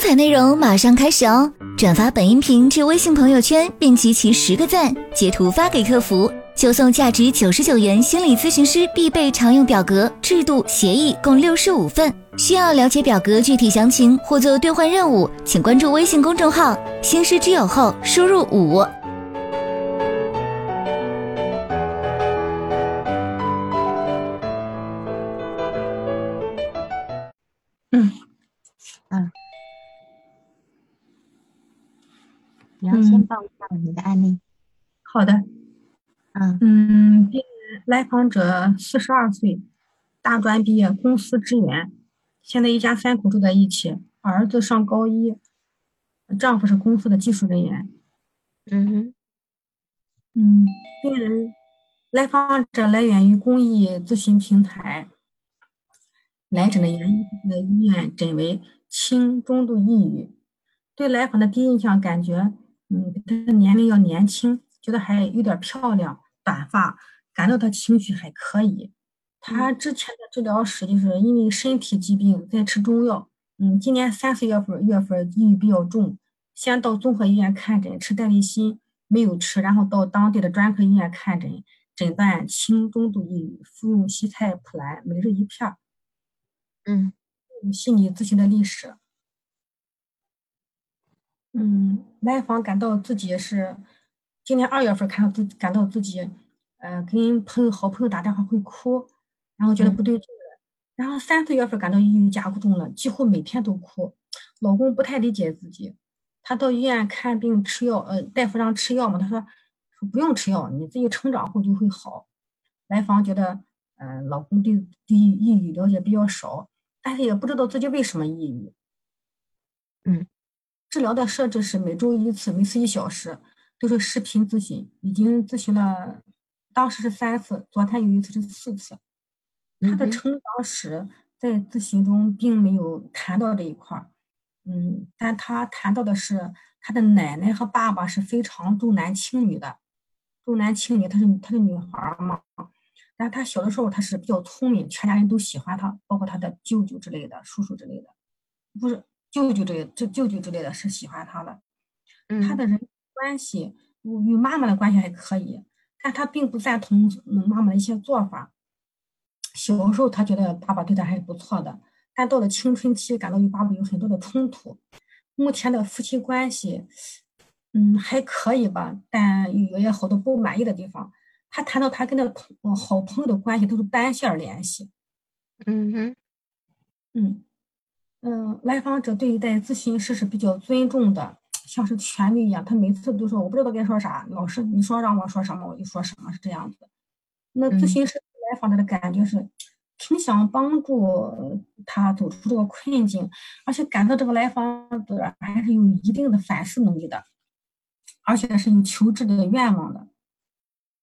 精彩内容马上开始哦！转发本音频至微信朋友圈，并集齐十个赞，截图发给客服，就送价值九十九元心理咨询师必备常用表格、制度协议，共六十五份。需要了解表格具体详情或做兑换任务，请关注微信公众号“星师之友”后输入五。要先报一下你的案例。好的。嗯嗯，来访者四十二岁，大专毕业，公司职员，现在一家三口住在一起，儿子上高一，丈夫是公司的技术人员。嗯哼。嗯，病人来访者来源于公益咨询平台，来诊的原因在医院诊为轻中度抑郁，对来访的第一印象感觉。嗯，他年龄要年轻，觉得还有点漂亮，短发，感到他情绪还可以。他之前的治疗史就是因为身体疾病在吃中药。嗯，今年三四月份月份抑郁比较重，先到综合医院看诊吃代利辛，没有吃，然后到当地的专科医院看诊，诊断轻中度抑郁，服用西菜普兰每日一片。嗯，心理咨询的历史。嗯，来访感到自己是今年二月份看到自感到自己，呃，跟朋友好朋友打电话会哭，然后觉得不对劲了。然后三四月份感到抑郁加重了，几乎每天都哭。老公不太理解自己，他到医院看病吃药，呃，大夫让吃药嘛，他说说不用吃药，你自己成长后就会好。来访觉得，嗯，老公对对抑郁了解比较少，但是也不知道自己为什么抑郁。嗯。治疗的设置是每周一次，每次一小时，都是视频咨询。已经咨询了，当时是三次，昨天有一次是四次。他的成长史在咨询中并没有谈到这一块儿，嗯，但他谈到的是他的奶奶和爸爸是非常重男轻女的，重男轻女。她是她是女孩嘛，但是他小的时候他是比较聪明，全家人都喜欢他，包括他的舅舅之类的、叔叔之类的，不是。舅舅这这舅舅之类的是喜欢他的，他的人关系与妈妈的关系还可以，但他并不赞同妈妈的一些做法。小时候他觉得爸爸对他还是不错的，但到了青春期，感到与爸爸有很多的冲突。目前的夫妻关系，嗯，还可以吧，但有也好多不满意的地方。他谈到他跟那朋好朋友的关系都是单线联系。嗯哼，嗯。嗯，来访者对待咨询师是比较尊重的，像是权威一样。他每次都说我不知道该说啥，老师你说让我说什么我就说什么，是这样子。那咨询师来访者的感觉是挺想帮助他走出这个困境，而且感到这个来访者还是有一定的反思能力的，而且是有求知的愿望的。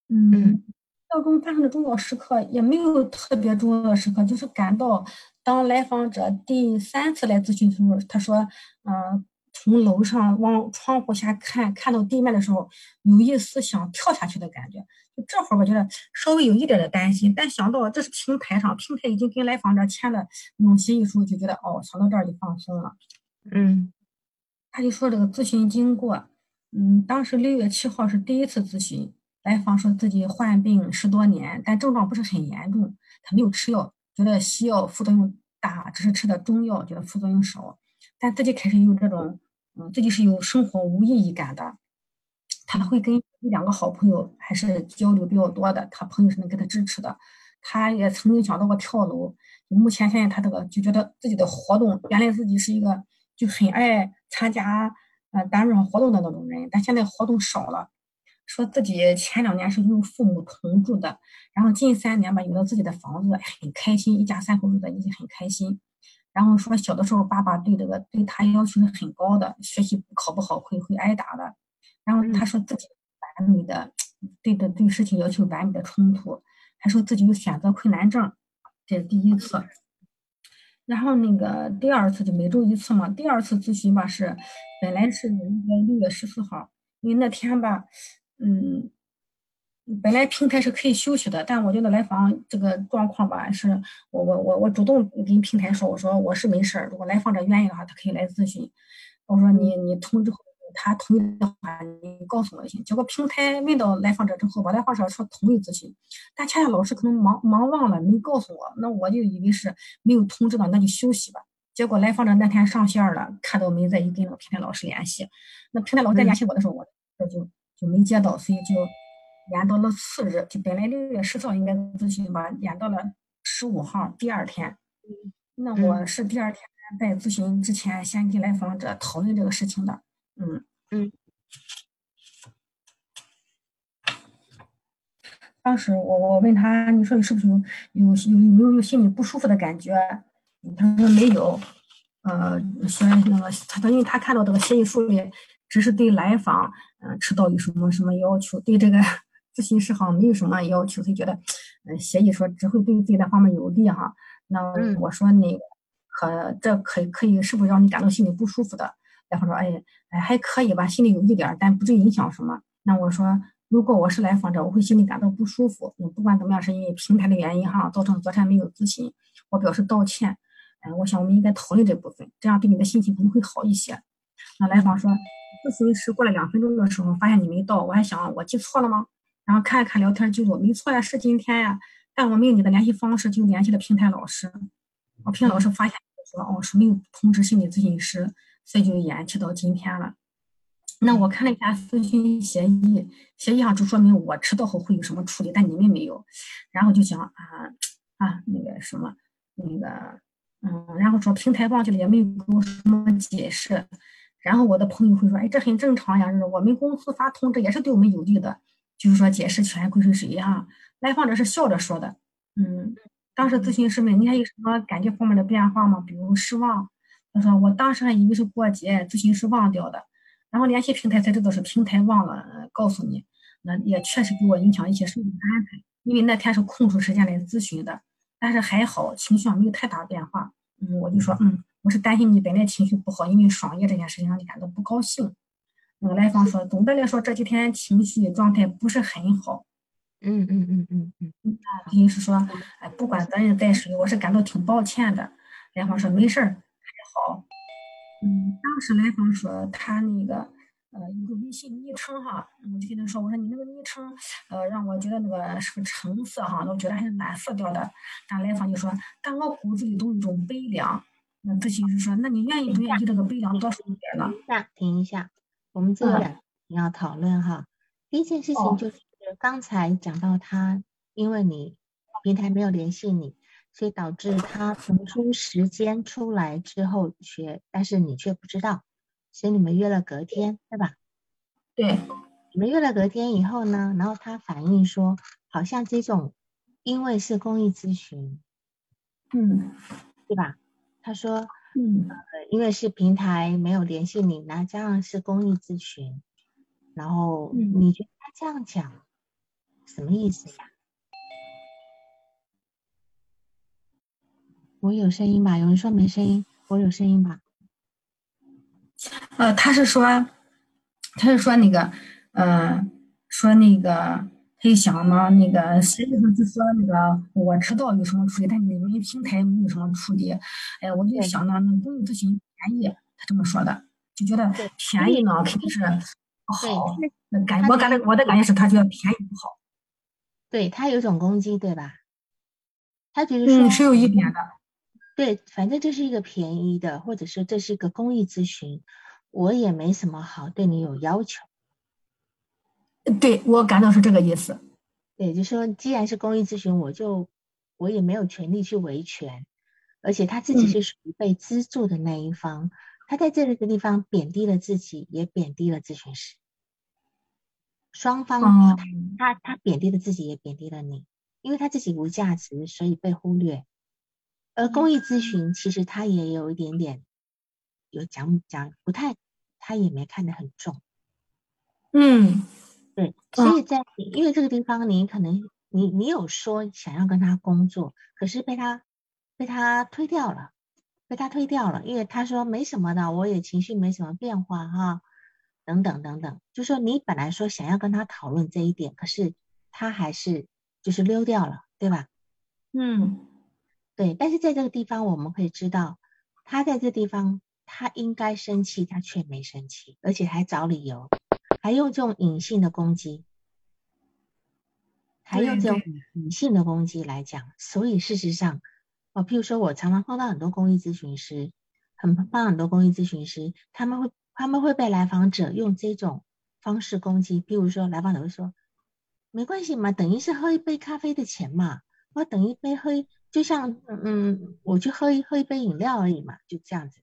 嗯，当中发生的重要时刻也没有特别重要的时刻，就是感到。当来访者第三次来咨询的时候，他说：“嗯，从楼上往窗户下看，看到地面的时候，有一丝想跳下去的感觉。就这会儿，我觉得稍微有一点的担心，但想到这是平台上，平台已经跟来访者签了那种协议书，就觉得哦，想到这儿就放松了。嗯，他就说这个咨询经过，嗯，当时六月七号是第一次咨询，来访说自己患病十多年，但症状不是很严重，他没有吃药。”觉得西药副作用大，只是吃的中药觉得副作用少，但自己开始有这种，嗯，自己是有生活无意义感的。他会跟两个好朋友还是交流比较多的，他朋友是能给他支持的。他也曾经想到过跳楼，目前现在他这个就觉得自己的活动，原来自己是一个就很爱参加呃单位上活动的那种人，但现在活动少了。说自己前两年是与父母同住的，然后近三年吧有了自己的房子，很开心，一家三口住在一起很开心。然后说小的时候爸爸对这个对他要求是很高的，学习考不好会会挨打的。然后他说自己完美的对的对事情要求完美的冲突，还说自己有选择困难症，这是第一次。然后那个第二次就每周一次嘛，第二次咨询吧是本来是应该六月十四号，因为那天吧。嗯，本来平台是可以休息的，但我觉得来访这个状况吧，是我我我我主动跟平台说，我说我是没事儿，如果来访者愿意的话，他可以来咨询。我说你你通知后，他同意的话，你告诉我就行。结果平台问到来访者之后，吧，来访者说同意咨询，但恰恰老师可能忙忙忘了没告诉我，那我就以为是没有通知到，那就休息吧。结果来访者那天上线了，看到没在意跟那个平台老师联系，那平台老师再联系我的时候，我这就就没接到，所以就。延到了次日，就本来六月十号应该咨询吧，延到了十五号第二天。那我是第二天在咨询之前先跟来访者讨论这个事情的。嗯嗯。当时我我问他，你说你是不是有有有没有有心里不舒服的感觉？他说没有。呃，所以那个他他因为他看到这个协议书里只是对来访嗯迟到有什么什么要求，对这个。咨询师好像没有什么要求，他觉得，嗯，协议说只会对这单方面有利哈。那我说那个可这可以可以是不是让你感到心里不舒服的？来访说，哎哎还可以吧，心里有一点，但不至于影响什么。那我说，如果我是来访者，我会心里感到不舒服。那不管怎么样，是因为平台的原因哈，造成昨天没有咨询，我表示道歉。嗯，我想我们应该讨论这部分，这样对你的心情可能会好一些。那来访说，咨询师过了两分钟的时候，发现你没到，我还想我记错了吗？然后看一看聊天记录，没错呀，是今天呀。但我没有你的联系方式，就联系了平台老师。我平台老师发现说，哦，是没有通知心理咨询师，所以就延期到今天了。那我看了一下咨询协议，协议上就说明我迟到后会有什么处理，但你们没有。然后就想啊啊，那个什么，那个嗯，然后说平台忘记了，也没有给我什么解释。然后我的朋友会说，哎，这很正常呀，是我们公司发通知也是对我们有利的。就是说解释权归属谁啊？来访者是笑着说的，嗯，当时咨询师问你还有什么感觉方面的变化吗？比如失望？他说我当时还以为是过节，咨询师忘掉的，然后联系平台才知道是平台忘了告诉你，那也确实给我影响一些事情的安排，因为那天是空出时间来咨询的，但是还好情绪上没有太大变化，嗯，我就说嗯，我是担心你本来情绪不好，因为双业这件事情让你感到不高兴。那个来访说，总的来说这几天情绪状态不是很好。嗯嗯嗯嗯嗯。咨询师说，哎，不管责任在谁，我是感到挺抱歉的。来访说没事儿，还好。嗯，当时来访说他那个呃有个微信昵称哈，我就跟他说，我说你那个昵称呃让我觉得那个是个橙色哈，我觉得还是蓝色调的。但来访就说，但我骨子里都有一种悲凉。那咨询师说，那你愿意不愿意这个悲凉多说一点呢？停一下，停一下。我们这两要讨论哈，第一件事情就是刚才讲到他，因为你平台没有联系你，所以导致他腾出时间出来之后学，但是你却不知道，所以你们约了隔天，对吧？对，你们约了隔天以后呢，然后他反映说，好像这种因为是公益咨询，嗯，对吧？他说。嗯，因为是平台没有联系你，那这样是公益咨询，然后你觉得他这样讲什么意思呀？我有声音吧？有人说没声音，我有声音吧？呃，他是说，他是说那个，呃，说那个。他就想呢，那个实际上就说那个我知道有什么处理，但你们平台没有什么处理。哎，我就想呢，那公益咨询便宜，他这么说的，就觉得便宜呢肯定是不好。感我感觉我的感觉是他觉得便宜不好。对他有种攻击，对吧？他觉得说是有一点的。对，反正这是一个便宜的，或者说这是一个公益咨询，我也没什么好对你有要求。对我感到是这个意思，对，就说既然是公益咨询，我就我也没有权利去维权，而且他自己是属于被资助的那一方，他在这个地方贬低了自己，也贬低了咨询师，双方他他贬低了自己，也贬低了你，因为他自己无价值，所以被忽略。而公益咨询其实他也有一点点有讲讲不太，他也没看得很重，嗯。对，所以在因为这个地方，你可能你你有说想要跟他工作，可是被他被他推掉了，被他推掉了，因为他说没什么的，我也情绪没什么变化哈，等等等等，就说你本来说想要跟他讨论这一点，可是他还是就是溜掉了，对吧？嗯，对。但是在这个地方，我们可以知道，他在这地方他应该生气，他却没生气，而且还找理由，还用这种隐性的攻击，还用这种隐性的攻击来讲。所以事实上，哦，譬如说我常常碰到很多公益咨询师，很碰到很多公益咨询师，他们会他们会被来访者用这种。方式攻击，比如说来访者会说：“没关系嘛，等于是喝一杯咖啡的钱嘛，我等一杯喝，就像嗯，我去喝一喝一杯饮料而已嘛，就这样子。”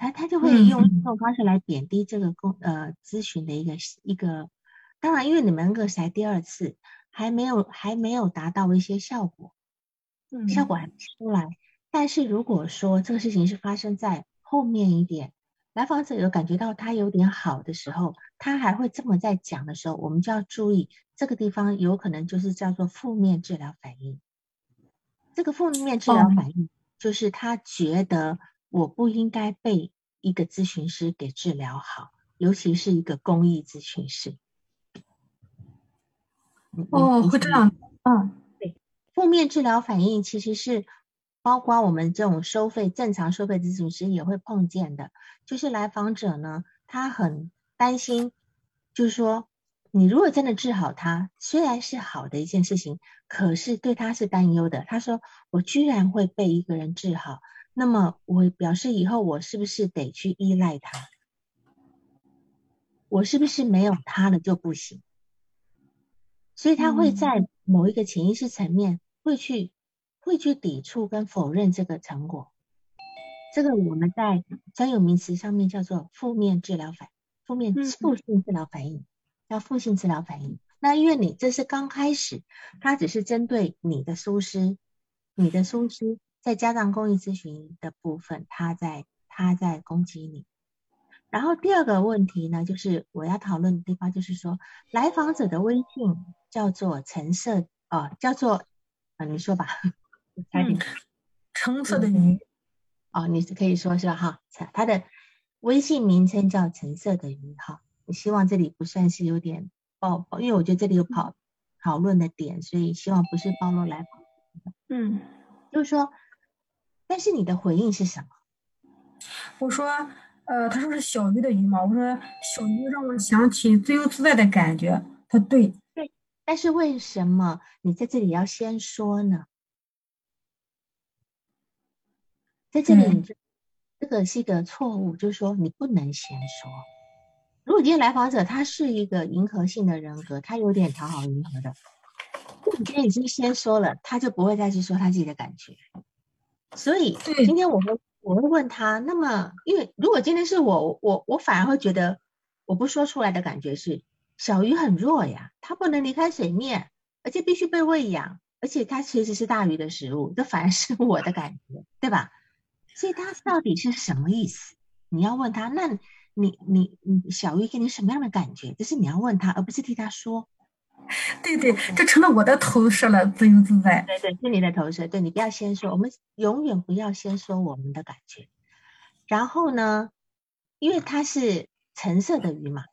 他他就会用这种方式来贬低这个公呃咨询的一个一个。当然，因为你们个才第二次，还没有还没有达到一些效果，嗯，效果还没出来。但是如果说这个事情是发生在后面一点。来访者有感觉到他有点好的时候，他还会这么在讲的时候，我们就要注意这个地方有可能就是叫做负面治疗反应。这个负面治疗反应就是他觉得我不应该被一个咨询师给治疗好，尤其是一个公益咨询师。哦，会这样，嗯，对，负面治疗反应其实是。包括我们这种收费正常收费咨询师也会碰见的，就是来访者呢，他很担心，就是说，你如果真的治好他，虽然是好的一件事情，可是对他是担忧的。他说，我居然会被一个人治好，那么我表示以后我是不是得去依赖他？我是不是没有他了就不行？所以他会在某一个潜意识层面会去。会去抵触跟否认这个成果，这个我们在专有名词上面叫做负面治疗反负面负性治疗反应，叫负性治疗反应。那因为你这是刚开始，它只是针对你的疏失，你的疏失，再加上公益咨询的部分，他在他在攻击你。然后第二个问题呢，就是我要讨论的地方，就是说来访者的微信叫做橙色哦，叫做啊，你说吧。嗯，橙色的鱼，哦，你是可以说是吧？哈，他的微信名称叫橙色的鱼，哈。我希望这里不算是有点暴，因为我觉得这里有跑讨论的点，所以希望不是暴露来访嗯，就是说，但是你的回应是什么？我说，呃，他说是小鱼的鱼嘛，我说小鱼让我想起自由自在的感觉，他对，对，但是为什么你在这里要先说呢？在这里，这个是一个错误，就是说你不能先说。如果今天来访者他是一个迎合性的人格，他有点讨好迎合的，你今天已经先说了，他就不会再去说他自己的感觉。所以今天我会我会问他，那么因为如果今天是我，我我反而会觉得我不说出来的感觉是小鱼很弱呀，它不能离开水面，而且必须被喂养，而且它其实是大鱼的食物，这反而是我的感觉，对吧？所以它到底是什么意思？你要问他，那你你你小鱼给你什么样的感觉？这是你要问他，而不是替他说。对对，这成了我的投射了，自由自在。对对，是你的投射。对你不要先说，我们永远不要先说我们的感觉。然后呢，因为它是橙色的鱼嘛，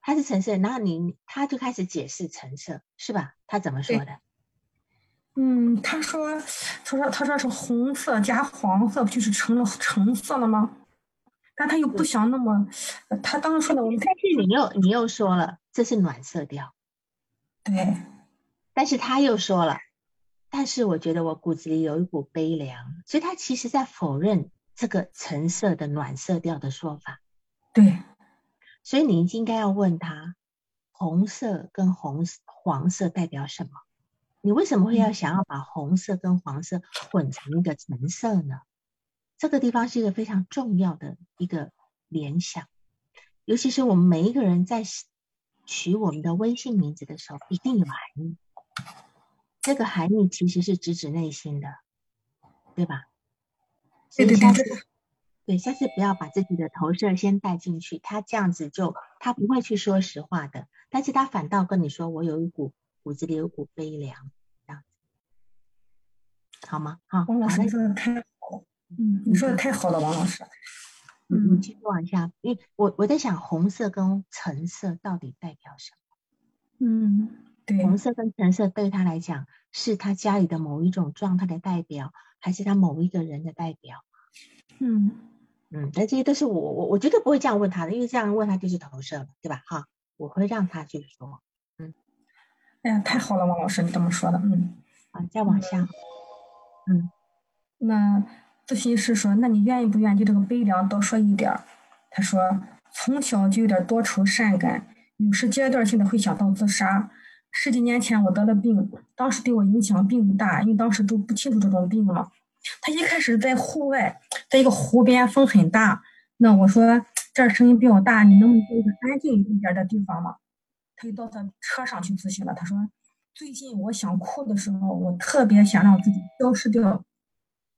它是橙色，然后你他就开始解释橙色，是吧？他怎么说的？嗯，他说，他说，他说是红色加黄色，不就是成了橙色了吗？但他又不想那么，他当时说的，我们但是你又你又说了这是暖色调，对，但是他又说了，但是我觉得我骨子里有一股悲凉，所以他其实在否认这个橙色的暖色调的说法，对，所以你应该要问他，红色跟红黄色代表什么？你为什么会要想要把红色跟黄色混成一个橙色呢？这个地方是一个非常重要的一个联想，尤其是我们每一个人在取我们的微信名字的时候，一定有含义。这个含义其实是直指内心的，对吧？对对对。对，下次不要把自己的投射先带进去，他这样子就他不会去说实话的，但是他反倒跟你说我有一股。骨子里有股悲凉，这样子，好吗？好，王老师说的太好了，嗯，你说的太好了，王老师。嗯，继续往下，因为我我在想红色跟橙色到底代表什么？嗯，对，红色跟橙色对他来讲是他家里的某一种状态的代表，还是他某一个人的代表？嗯嗯，但这些都是我我我绝对不会这样问他的，因为这样问他就是投射了，对吧？哈，我会让他去说。嗯，哎呀，太好了，王老师，你这么说的，嗯。啊，再往下。嗯，那咨询师说，那你愿意不愿意就这个悲凉多说一点儿？他说，从小就有点多愁善感，有时阶段性的会想到自杀。十几年前我得了病，当时对我影响并不大，因为当时都不清楚这种病嘛。他一开始在户外，在一个湖边，风很大。那我说这儿声音比较大，你能不能一个安静一点的地方嘛？他就到他车上去咨询了。他说，最近我想哭的时候，我特别想让自己消失掉。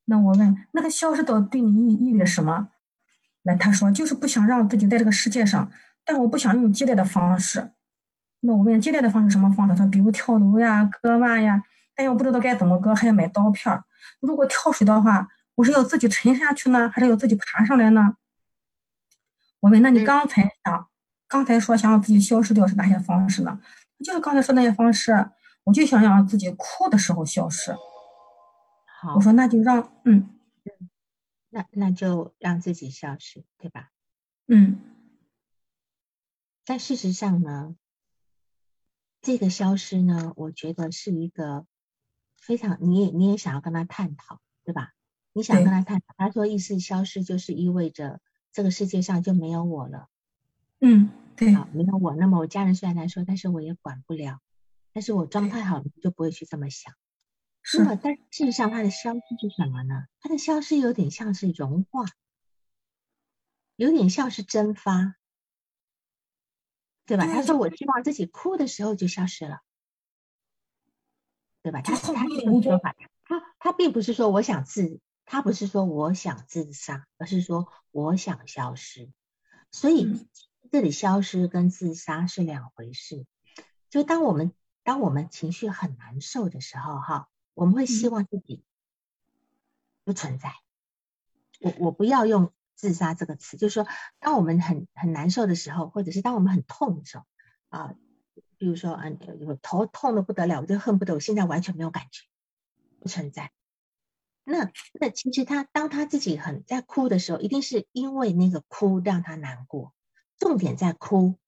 那我问，那个消失掉对你意意味着什么？那他说，就是不想让自己在这个世界上，但我不想用接待的方式。那我问接待的方式什么方式？他比如跳楼呀、割腕呀，但又不知道该怎么割，还要买刀片儿。如果跳水的话，我是要自己沉下去呢，还是要自己爬上来呢？我问，那你刚才想，刚才说想让自己消失掉是哪些方式呢？就是刚才说那些方式，我就想让自己哭的时候消失。好，我说那就让，嗯嗯，那那就让自己消失，对吧？嗯。但事实上呢？这个消失呢，我觉得是一个非常，你也你也想要跟他探讨，对吧？你想跟他探讨，他说意思消失就是意味着这个世界上就没有我了。嗯，对，啊，没有我，那么我家人虽然来说，但是我也管不了。但是我状态好了，就不会去这么想。是。那么，但事实上，它的消失是什么呢？它的消失有点像是融化，有点像是蒸发。对吧？他说：“我希望自己哭的时候就消失了，对吧？”他他这种说法，他他并不是说我想自，他不是说我想自杀，而是说我想消失。所以这里消失跟自杀是两回事。就当我们当我们情绪很难受的时候，哈，我们会希望自己不存在。我我不要用。自杀这个词，就是说，当我们很很难受的时候，或者是当我们很痛的时候，啊，比如说，嗯，我头痛的不得了，我就恨不得我现在完全没有感觉，不存在。那那其实他当他自己很在哭的时候，一定是因为那个哭让他难过。重点在哭，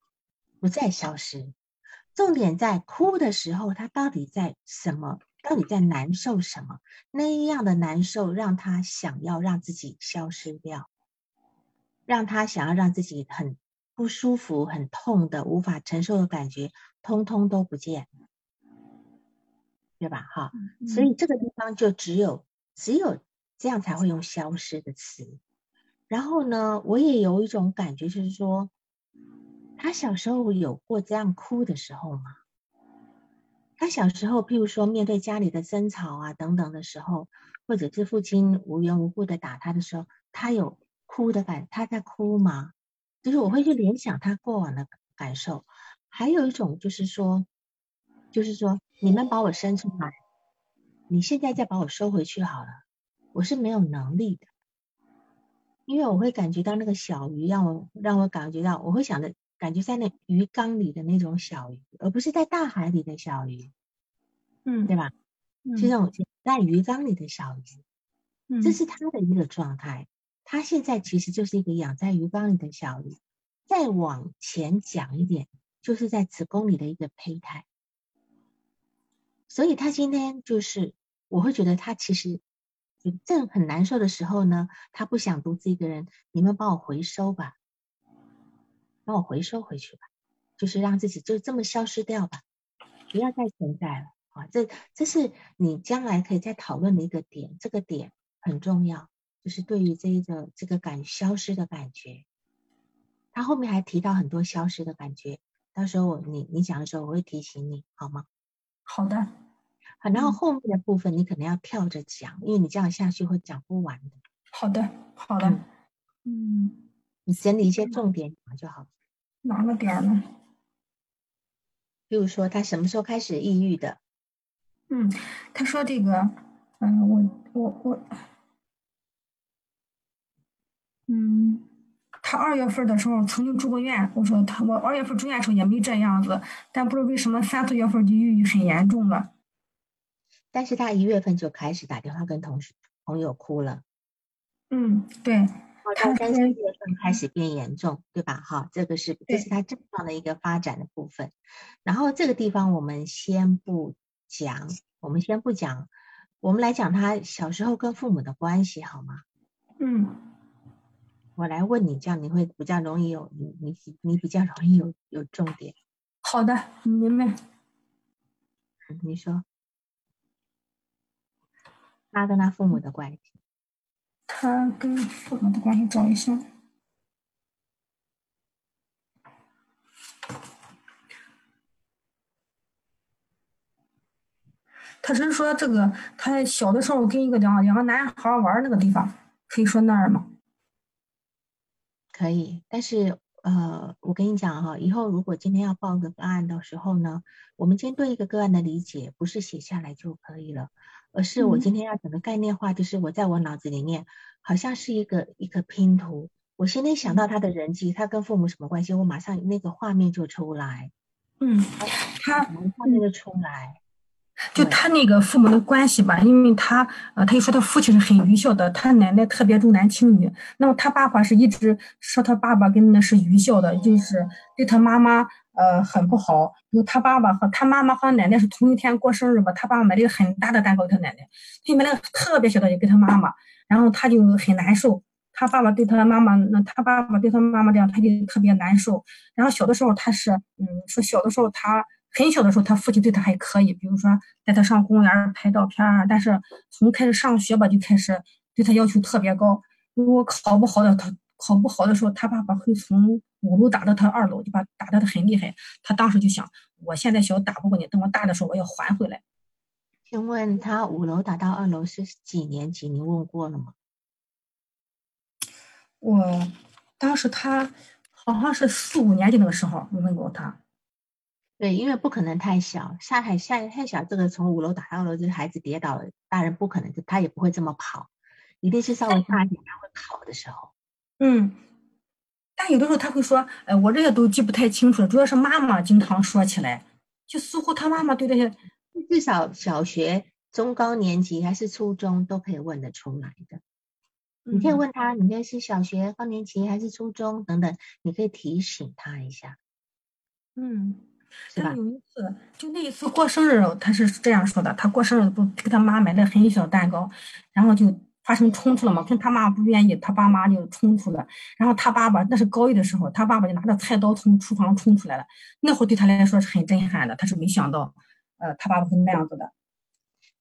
不在消失。重点在哭的时候，他到底在什么？到底在难受什么？那样的难受让他想要让自己消失掉。让他想要让自己很不舒服、很痛的、无法承受的感觉，通通都不见，对吧？哈，所以这个地方就只有只有这样才会用“消失”的词。然后呢，我也有一种感觉，就是说，他小时候有过这样哭的时候吗？他小时候，譬如说面对家里的争吵啊等等的时候，或者是父亲无缘无故的打他的时候，他有。哭的感，他在哭吗？就是我会去联想他过往的感受。还有一种就是说，就是说，你们把我生出来，你现在再把我收回去好了，我是没有能力的，因为我会感觉到那个小鱼让我让我感觉到，我会想着感觉在那鱼缸里的那种小鱼，而不是在大海里的小鱼，嗯，对吧？是那种在鱼缸里的小鱼，这是他的一个状态。他现在其实就是一个养在鱼缸里的小鱼，再往前讲一点，就是在子宫里的一个胚胎。所以他今天就是，我会觉得他其实正很难受的时候呢，他不想独自一个人，你们帮我回收吧，帮我回收回去吧，就是让自己就这么消失掉吧，不要再存在了啊！这这是你将来可以再讨论的一个点，这个点很重要。就是对于这个这个感消失的感觉，他后面还提到很多消失的感觉，到时候我你你讲的时候我会提醒你，好吗？好的，好，然后后面的部分你可能要跳着讲，因为你这样下去会讲不完的。好的，好的，嗯，你整理一些重点讲就好。哪个点呢？比如说他什么时候开始抑郁的？嗯，他说这个，嗯，我我我。嗯，他二月份的时候曾经住过院，我说他我二月份住院的时候也没这样子，但不知道为什么三四月份就抑郁很严重了。但是他一月份就开始打电话跟同事朋友哭了。嗯，对。他三四月份开始变严重，对吧？哈，这个是这是他症状的一个发展的部分。然后这个地方我们先不讲，我们先不讲，我们来讲他小时候跟父母的关系，好吗？嗯。我来问你，这样你会比较容易有你你你比较容易有有重点。好的，明白。你说，他跟他父母的关系。他跟父母的关系，找一下。他是说这个，他小的时候跟一个两两个男孩玩那个地方，可以说那儿吗？可以，但是呃，我跟你讲哈，以后如果今天要报个个案的时候呢，我们今天对一个个案的理解不是写下来就可以了，而是我今天要讲的概念化，就是我在我脑子里面好像是一个一个拼图，我心里想到他的人际，他跟父母什么关系，我马上那个画面就出来，嗯，他画面就出来。就他那个父母的关系吧，因为他呃，他就说他父亲是很愚孝的，他奶奶特别重男轻女。那么他爸爸是一直说他爸爸跟那是愚孝的，就是对他妈妈呃很不好。就他爸爸和他妈妈和奶奶是同一天过生日吧，他爸爸买了一个很大的蛋糕给他奶奶，他买了个特别小的也给他妈妈，然后他就很难受。他爸爸对他的妈妈，那他爸爸对他妈妈这样，他就特别难受。然后小的时候他是嗯，说小的时候他。很小的时候，他父亲对他还可以，比如说带他上公园拍照片儿。但是从开始上学吧，就开始对他要求特别高。如果考不好的，他考不好的时候，他爸爸会从五楼打到他二楼，就把打的很厉害。他当时就想，我现在小打不过你，等我大的时候我要还回来。请问他五楼打到二楼是几年级？你问过了吗？我当时他好像是四五年级那个时候，我问过他。对，因为不可能太小，下海下太小，这个从五楼打到二楼，这孩子跌倒了，大人不可能，他也不会这么跑，一定是稍微大一点他会跑的时候。嗯，但有的时候他会说，哎，我这些都记不太清楚了，主要是妈妈经常说起来，就似乎他妈妈对这些，至少小学中高年级还是初中都可以问得出来的。你可以问他，你那是小学高年级还是初中等等，你可以提醒他一下。嗯。他有一次，就那一次过生日，他是这样说的：他过生日不给他妈买了很小蛋糕，然后就发生冲突了嘛，跟他妈不愿意，他爸妈就冲突了。然后他爸爸那是高一的时候，他爸爸就拿着菜刀从厨房冲出来了。那会对他来说是很震撼的，他是没想到，呃，他爸爸会那样子的。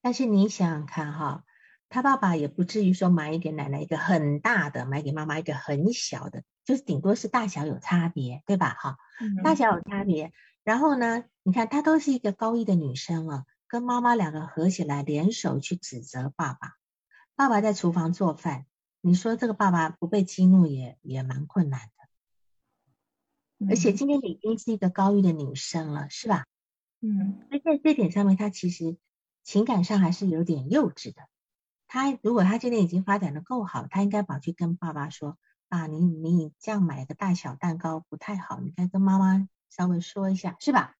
但是你想想看哈，他爸爸也不至于说买给奶奶一个很大的，买给妈妈一个很小的，就是顶多是大小有差别，对吧？哈，大小有差别。然后呢？你看，她都是一个高一的女生了，跟妈妈两个合起来联手去指责爸爸。爸爸在厨房做饭，你说这个爸爸不被激怒也也蛮困难的。而且今天已经是一个高一的女生了，是吧？嗯。那在这点上面，她其实情感上还是有点幼稚的。她如果她今天已经发展的够好，她应该跑去跟爸爸说：“爸，你你这样买个大小蛋糕不太好，你该跟妈妈。”稍微说一下是吧？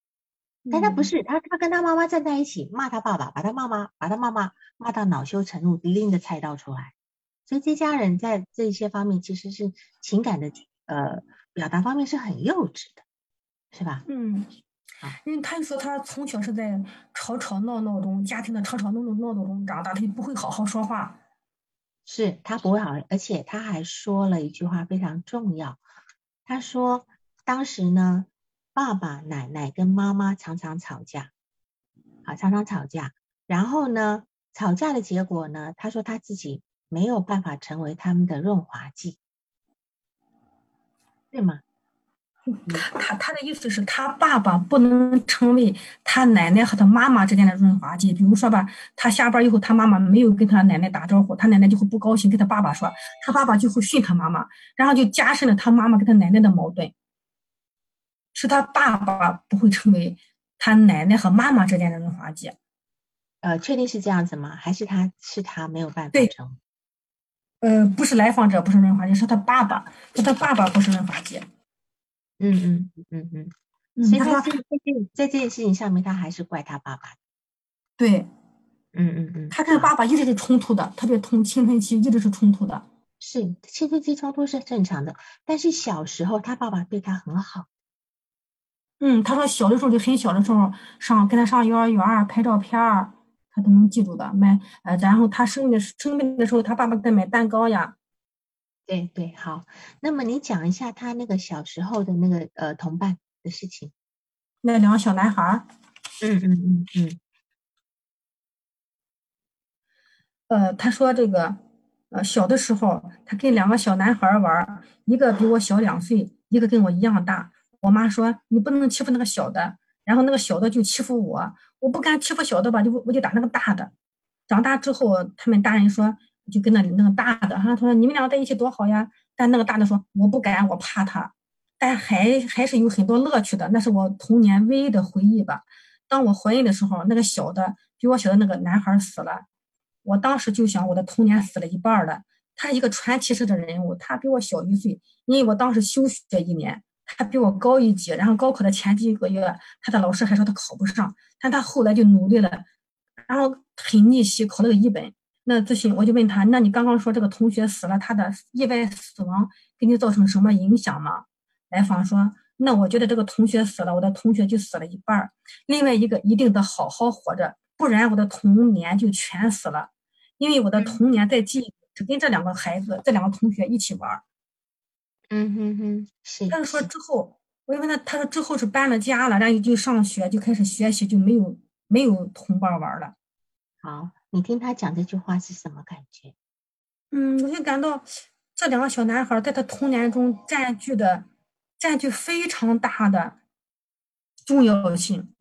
但他不是，他他跟他妈妈站在一起骂他爸爸，把他妈妈把他妈妈骂到恼羞成怒，拎着菜刀出来。所以这家人在这些方面其实是情感的呃表达方面是很幼稚的，是吧？嗯，因为他就说他从小是在吵吵闹闹中，家庭的吵吵闹闹闹闹中长大，他就不会好好说话。是他不会好，而且他还说了一句话非常重要，他说当时呢。爸爸、奶奶跟妈妈常常吵架，好，常常吵架。然后呢，吵架的结果呢，他说他自己没有办法成为他们的润滑剂，对吗？他他的意思是他爸爸不能成为他奶奶和他妈妈之间的润滑剂。比如说吧，他下班以后，他妈妈没有跟他奶奶打招呼，他奶奶就会不高兴，跟他爸爸说，他爸爸就会训他妈妈，然后就加深了他妈妈跟他奶奶的矛盾。是他爸爸不会成为他奶奶和妈妈之间的润滑剂，呃，确定是这样子吗？还是他是他没有办法成？呃，不是来访者不是润滑剂，是他爸爸，是他爸爸不是润滑剂。嗯嗯嗯嗯嗯，所以他在这在这件事情上面，他还是怪他爸爸。对，嗯嗯嗯，他跟爸爸一直是冲突的，特别从青春期一直是冲突的。是青春期冲突是正常的，但是小时候他爸爸对他很好。嗯，他说小的时候就很小的时候上跟他上幼儿园拍照片儿，他都能记住的。买呃，然后他生病的生病的时候，他爸爸给他买蛋糕呀。对对，好。那么你讲一下他那个小时候的那个呃同伴的事情。那两个小男孩儿。嗯嗯嗯嗯。呃，他说这个呃小的时候，他跟两个小男孩玩，一个比我小两岁，一个跟我一样大。我妈说你不能欺负那个小的，然后那个小的就欺负我，我不敢欺负小的吧，就我就打那个大的。长大之后，他们大人说。就跟那那个大的哈，他说你们俩在一起多好呀。但那个大的说我不敢，我怕他。但还还是有很多乐趣的，那是我童年唯一的回忆吧。当我怀孕的时候，那个小的比我小的那个男孩死了，我当时就想我的童年死了一半了。他是一个传奇式的人物，他比我小一岁，因为我当时休学一年，他比我高一级。然后高考的前几个月，他的老师还说他考不上，但他后来就努力了，然后很逆袭，考了个一本。那咨询我就问他，那你刚刚说这个同学死了，他的意外死亡给你造成什么影响吗？来访说，那我觉得这个同学死了，我的同学就死了一半儿，另外一个一定得好好活着，不然我的童年就全死了，因为我的童年在记忆只跟这两个孩子、这两个同学一起玩儿。嗯哼哼，是。他是说之后，我就问他，他说之后是搬了家了，然后就上学，就开始学习，就没有没有同伴玩了。好。你听他讲这句话是什么感觉？嗯，我就感到这两个小男孩在他童年中占据的占据非常大的重要性。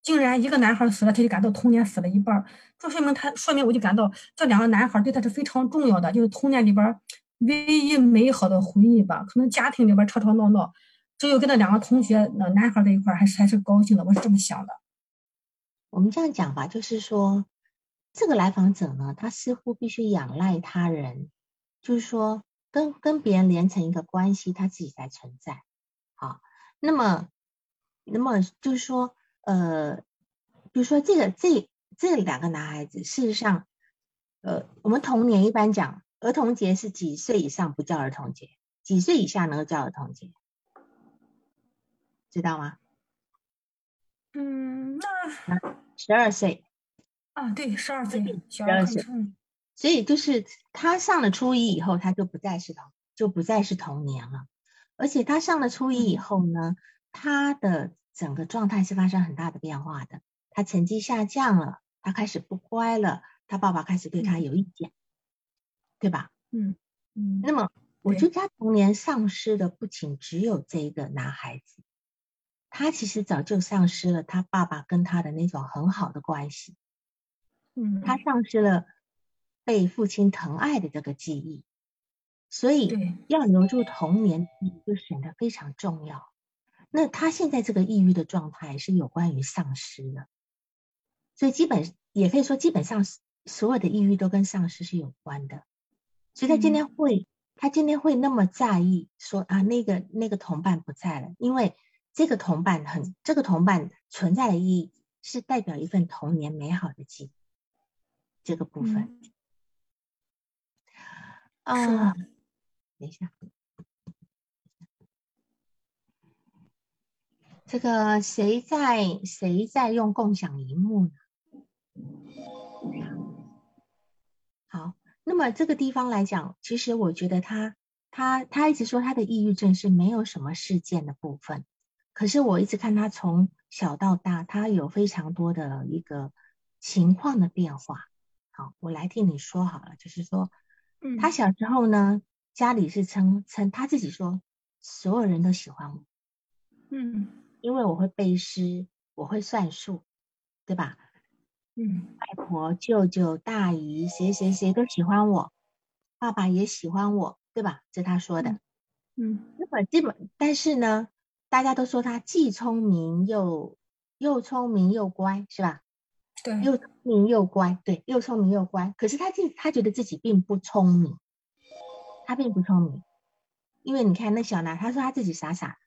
竟然一个男孩死了，他就感到童年死了一半。这说明他说明我就感到这两个男孩对他是非常重要的，就是童年里边唯一美好的回忆吧。可能家庭里边吵吵闹闹，只有跟那两个同学那男孩在一块还是还是高兴的。我是这么想的。我们这样讲吧，就是说。这个来访者呢，他似乎必须仰赖他人，就是说跟跟别人连成一个关系，他自己才存在。好，那么，那么就是说，呃，比如说这个这这两个男孩子，事实上，呃，我们童年一般讲儿童节是几岁以上不叫儿童节，几岁以下能够叫儿童节，知道吗？嗯，那十二岁。啊，对，十二岁，十二岁，所以就是他上了初一以后，他就不再是童，就不再是童年了。而且他上了初一以后呢，他的整个状态是发生很大的变化的。他成绩下降了，他开始不乖了，他爸爸开始对他有意见，对吧？嗯嗯。那么，我觉得他童年丧失的不仅只有这一个男孩子，他其实早就丧失了他爸爸跟他的那种很好的关系。嗯，他丧失了被父亲疼爱的这个记忆，所以要留住童年就显得非常重要。那他现在这个抑郁的状态是有关于丧失的，所以基本也可以说，基本上所有的抑郁都跟丧失是有关的。所以他今天会，他今天会那么在意说啊，那个那个同伴不在了，因为这个同伴很，这个同伴存在的意义是代表一份童年美好的记忆。这个部分啊，等一下，这个谁在谁在用共享荧幕呢？好，那么这个地方来讲，其实我觉得他他他一直说他的抑郁症是没有什么事件的部分，可是我一直看他从小到大，他有非常多的一个情况的变化。好我来替你说好了，就是说，嗯，他小时候呢，家里是称称他自己说，所有人都喜欢我，嗯，因为我会背诗，我会算数，对吧？嗯，外婆、舅舅、大姨，谁谁谁都喜欢我，爸爸也喜欢我，对吧？这他说的，嗯，那么基本，但是呢，大家都说他既聪明又又聪明又乖，是吧？对，又聪明又乖，对，又聪明又乖。可是他自他觉得自己并不聪明，他并不聪明，因为你看那小男，他说他自己傻傻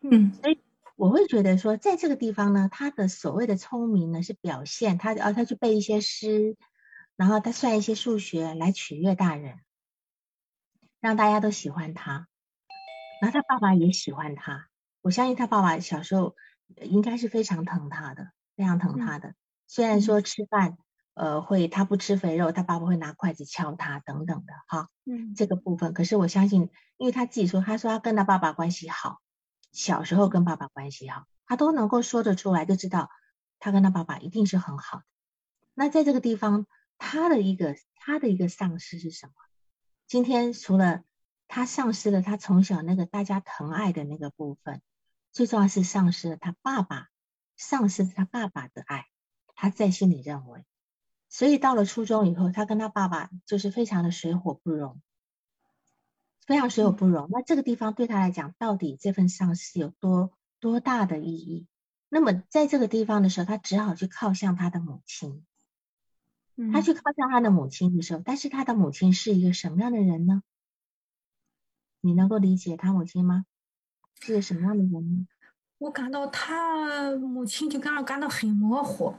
的，嗯，所以我会觉得说，在这个地方呢，他的所谓的聪明呢是表现，他啊他去背一些诗，然后他算一些数学来取悦大人，让大家都喜欢他，然后他爸爸也喜欢他，我相信他爸爸小时候应该是非常疼他的，非常疼他的，虽然说吃饭。呃，会他不吃肥肉，他爸爸会拿筷子敲他等等的哈，嗯，这个部分，可是我相信，因为他自己说，他说他跟他爸爸关系好，小时候跟爸爸关系好，他都能够说得出来，就知道他跟他爸爸一定是很好的。那在这个地方，他的一个他的一个丧失是什么？今天除了他丧失了他从小那个大家疼爱的那个部分，最重要是丧失了他爸爸，丧失他爸爸的爱，他在心里认为。所以到了初中以后，他跟他爸爸就是非常的水火不容，非常水火不容。那这个地方对他来讲，到底这份丧事有多多大的意义？那么在这个地方的时候，他只好去靠向他的母亲。他去靠向他的母亲的时候，但是他的母亲是一个什么样的人呢？你能够理解他母亲吗？是个什么样的人呢？我感到他母亲就感到感到很模糊。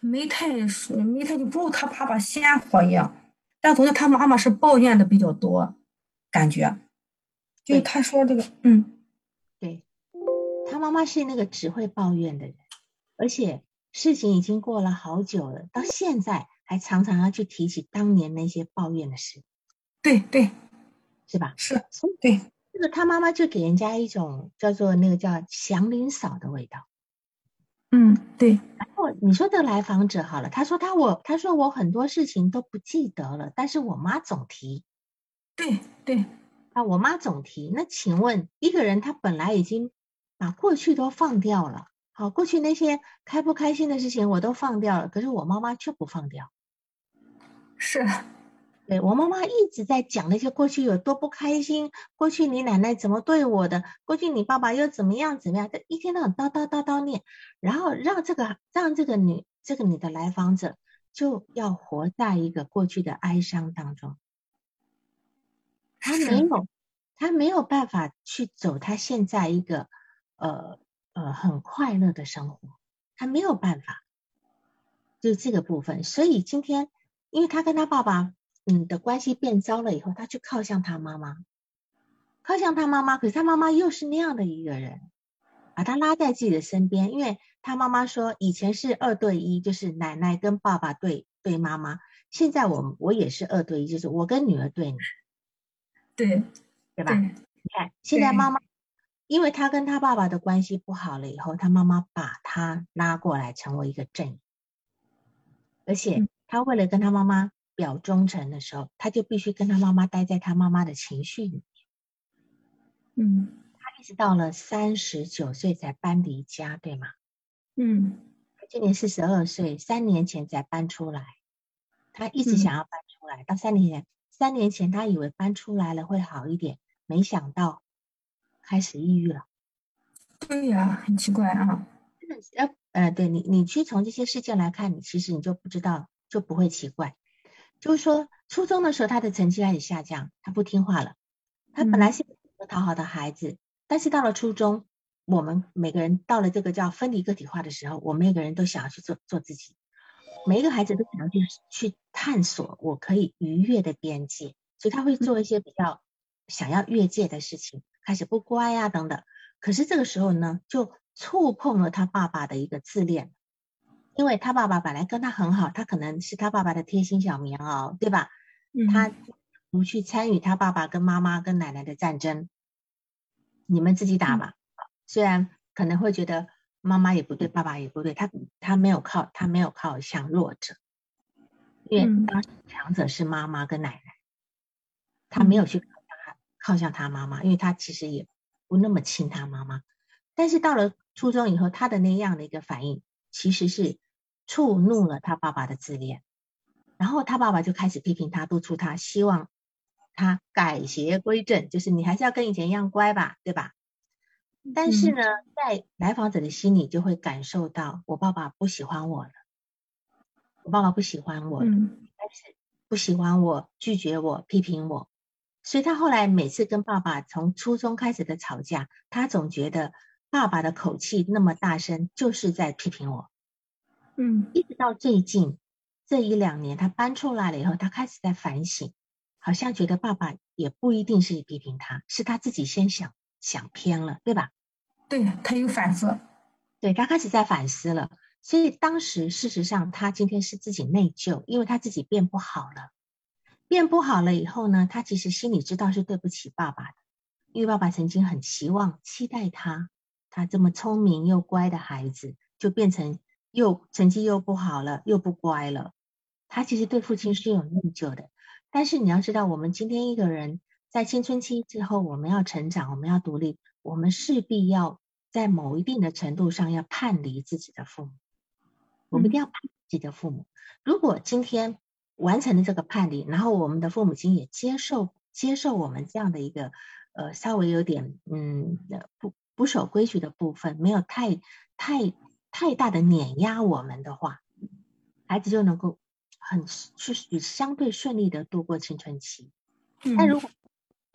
没太说，没太就不如他爸爸鲜活一样，但总之他妈妈是抱怨的比较多，感觉，就他说这个，嗯，对，他妈妈是那个只会抱怨的人，而且事情已经过了好久了，到现在还常常要去提起当年那些抱怨的事，对对，是吧？是，对，这个他妈妈就给人家一种叫做那个叫祥林嫂的味道。嗯，对。然后你说的来访者好了，他说他我他说我很多事情都不记得了，但是我妈总提。对对，啊，我妈总提。那请问一个人他本来已经把过去都放掉了，好，过去那些开不开心的事情我都放掉了，可是我妈妈却不放掉。是。对我妈妈一直在讲那些过去有多不开心，过去你奶奶怎么对我的，过去你爸爸又怎么样怎么样，这一天到晚叨叨叨叨念，然后让这个让这个女这个你的来访者就要活在一个过去的哀伤当中，他没有他没有办法去走他现在一个呃呃很快乐的生活，他没有办法，就这个部分，所以今天因为他跟他爸爸。嗯的关系变糟了以后，他去靠向他妈妈，靠向他妈妈，可是他妈妈又是那样的一个人，把他拉在自己的身边，因为他妈妈说以前是二对一，就是奶奶跟爸爸对对妈妈，现在我我也是二对一，就是我跟女儿对你，对对吧？你看现在妈妈，因为他跟他爸爸的关系不好了以后，他妈妈把他拉过来成为一个正，而且他为了跟他妈妈。表忠诚的时候，他就必须跟他妈妈待在他妈妈的情绪里面。嗯，他一直到了三十九岁才搬离家，对吗？嗯，他今年四十二岁，三年前才搬出来。他一直想要搬出来，到三年前，三年前他以为搬出来了会好一点，没想到开始抑郁了。对呀，很奇怪啊。呃呃，对你，你去从这些事件来看，你其实你就不知道，就不会奇怪。就是说，初中的时候他的成绩开始下降，他不听话了。他本来是一个讨好的孩子，但是到了初中，我们每个人到了这个叫分离个体化的时候，我们每个人都想要去做做自己，每一个孩子都想要去去探索我可以逾越的边界，所以他会做一些比较想要越界的事情，开始不乖呀等等。可是这个时候呢，就触碰了他爸爸的一个自恋。因为他爸爸本来跟他很好，他可能是他爸爸的贴心小棉袄，对吧？他不去参与他爸爸跟妈妈跟奶奶的战争，你们自己打吧。虽然可能会觉得妈妈也不对，爸爸也不对，他他没有靠他没有靠向弱者，因为当时强者是妈妈跟奶奶，他没有去靠向他靠向他妈妈，因为他其实也不那么亲他妈妈。但是到了初中以后，他的那样的一个反应其实是。触怒了他爸爸的自恋，然后他爸爸就开始批评他，督促他，希望他改邪归正，就是你还是要跟以前一样乖吧，对吧？但是呢，在来访者的心里就会感受到，我爸爸不喜欢我了，我爸爸不喜欢我了，开始不喜欢我，拒绝我，批评我，所以他后来每次跟爸爸从初中开始的吵架，他总觉得爸爸的口气那么大声，就是在批评我。嗯，一直到最近这一两年，他搬出来了以后，他开始在反省，好像觉得爸爸也不一定是批评他，是他自己先想想偏了，对吧？对他有反思，对他开始在反思了。所以当时事实上，他今天是自己内疚，因为他自己变不好了。变不好了以后呢，他其实心里知道是对不起爸爸的，因为爸爸曾经很期望、期待他，他这么聪明又乖的孩子，就变成又成绩又不好了，又不乖了。他其实对父亲是有内疚的。但是你要知道，我们今天一个人在青春期之后，我们要成长，我们要独立，我们势必要在某一定的程度上要叛离自己的父母。我们一定要叛自己的父母。如果今天完成了这个叛离，然后我们的父母亲也接受接受我们这样的一个呃稍微有点嗯不不守规矩的部分，没有太太太大的碾压我们的话，孩子就能够很去相对顺利的度过青春期。但如果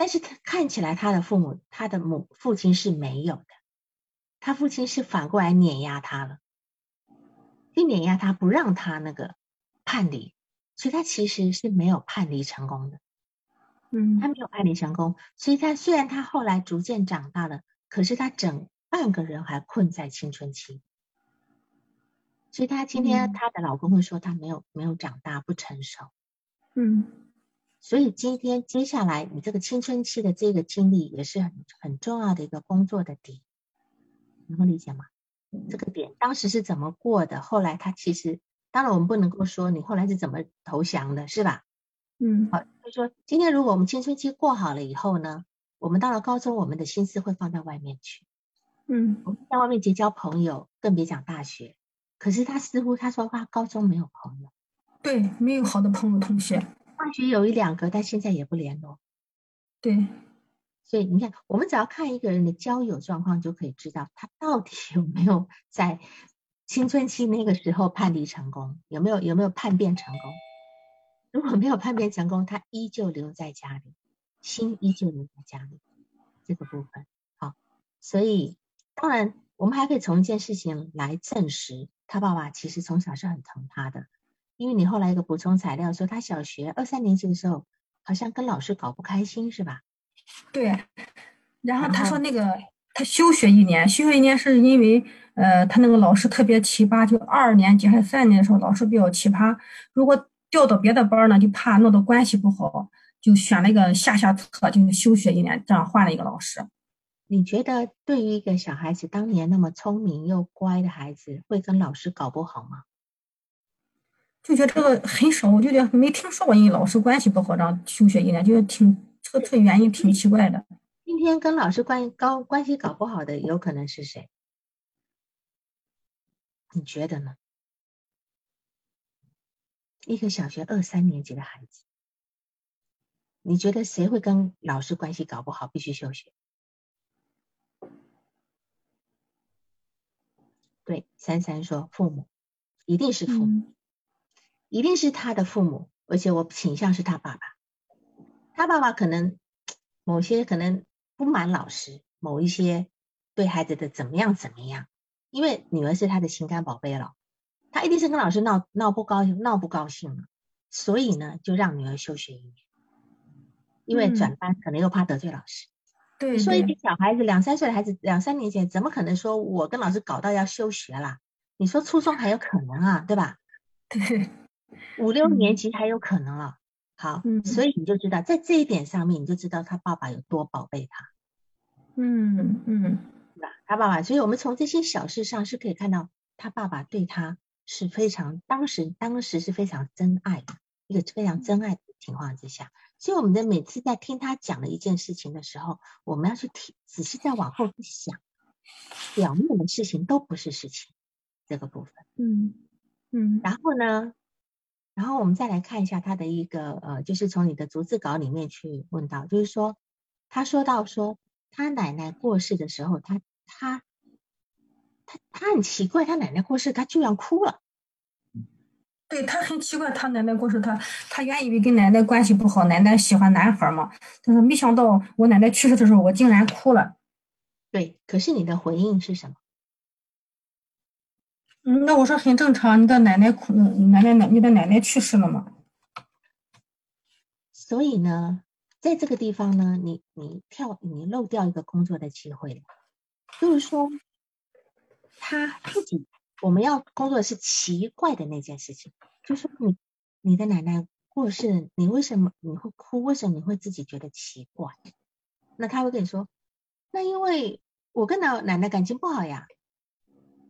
但是他看起来他的父母他的母父亲是没有的，他父亲是反过来碾压他了。去碾压他，不让他那个叛离，所以他其实是没有叛离成功的。嗯，他没有叛离成功，所以他虽然他后来逐渐长大了，可是他整半个人还困在青春期。所以他今天他的老公会说他没有没有长大，不成熟。嗯，所以今天接下来你这个青春期的这个经历也是很很重要的一个工作的点，能够理解吗？这个点当时是怎么过的？后来他其实，当然我们不能够说你后来是怎么投降的，是吧？嗯，好，就说今天如果我们青春期过好了以后呢，我们到了高中，我们的心思会放在外面去，嗯，我们在外面结交朋友，更别讲大学。可是他似乎他说他高中没有朋友，对，没有好的朋友同学，大学有一两个，但现在也不联络。对。所以你看，我们只要看一个人的交友状况，就可以知道他到底有没有在青春期那个时候叛离成功，有没有有没有叛变成功。如果没有叛变成功，他依旧留在家里，心依旧留在家里，这个部分好。所以当然，我们还可以从一件事情来证实，他爸爸其实从小是很疼他的，因为你后来一个补充材料说，他小学二三年级的时候，好像跟老师搞不开心，是吧？对，然后他说那个他休学一年，休学一年是因为呃他那个老师特别奇葩，就二年级还是三年级的时候老师比较奇葩，如果调到别的班呢，就怕弄得关系不好，就选了一个下下策，就是休学一年，这样换了一个老师。你觉得对于一个小孩子，当年那么聪明又乖的孩子，会跟老师搞不好吗？就觉得这个很少，我就觉得没听说过因为老师关系不好让休学一年，觉得挺。这个原因挺奇怪的。今天跟老师关系高关系搞不好的，有可能是谁？你觉得呢？一个小学二三年级的孩子，你觉得谁会跟老师关系搞不好，必须休学？对，珊珊说父母，一定是父母，一定是他的父母，而且我倾向是他爸爸。他爸爸可能某些可能不满老师，某一些对孩子的怎么样怎么样，因为女儿是他的心肝宝贝了，他一定是跟老师闹闹不高兴，闹不高兴了，所以呢就让女儿休学一年，因为转班可能又怕得罪老师。对，说一个小孩子两三岁的孩子，两三年前怎么可能说我跟老师搞到要休学啦？你说初中还有可能啊，对吧？对，五六年级还有可能了。好，所以你就知道，在这一点上面，你就知道他爸爸有多宝贝他。嗯嗯，是吧？他爸爸，所以我们从这些小事上是可以看到，他爸爸对他是非常当时当时是非常真爱的一个非常真爱的情况之下。所以我们的每次在听他讲的一件事情的时候，我们要去听，仔细再往后去想，表面的事情都不是事情，这个部分。嗯嗯，然后呢？然后我们再来看一下他的一个呃，就是从你的逐字稿里面去问到，就是说他说到说他奶奶过世的时候，他他他他很奇怪，他奶奶过世他居然哭了。对他很奇怪，他奶奶过世，他他原以为跟奶奶关系不好，奶奶喜欢男孩嘛。但是没想到我奶奶去世的时候，我竟然哭了。对，可是你的回应是什么？嗯，那我说很正常，你的奶奶哭，奶奶奶，你的奶奶去世了嘛。所以呢，在这个地方呢，你你跳，你漏掉一个工作的机会，就是说他自己。我们要工作的是奇怪的那件事情，就是你你的奶奶过世，你为什么你会哭？为什么你会自己觉得奇怪？那他会跟你说，那因为我跟老奶奶感情不好呀，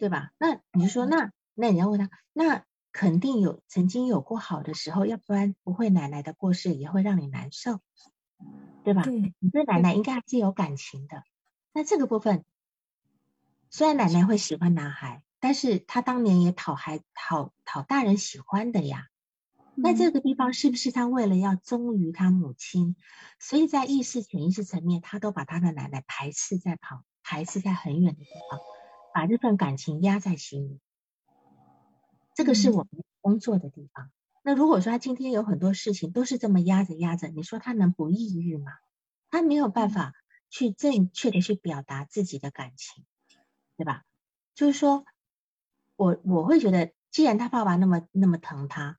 对吧？那你就说，那那你要问他，那肯定有曾经有过好的时候，要不然不会奶奶的过世也会让你难受，对吧？对你对奶奶应该还是有感情的。那这个部分，虽然奶奶会喜欢男孩。但是他当年也讨孩讨讨大人喜欢的呀，那这个地方是不是他为了要忠于他母亲，所以在意识潜意识层面，他都把他的奶奶排斥在旁，排斥在很远的地方，把这份感情压在心里。这个是我们工作的地方。那如果说他今天有很多事情都是这么压着压着，你说他能不抑郁吗？他没有办法去正确的去表达自己的感情，对吧？就是说。我我会觉得，既然他爸爸那么那么疼他，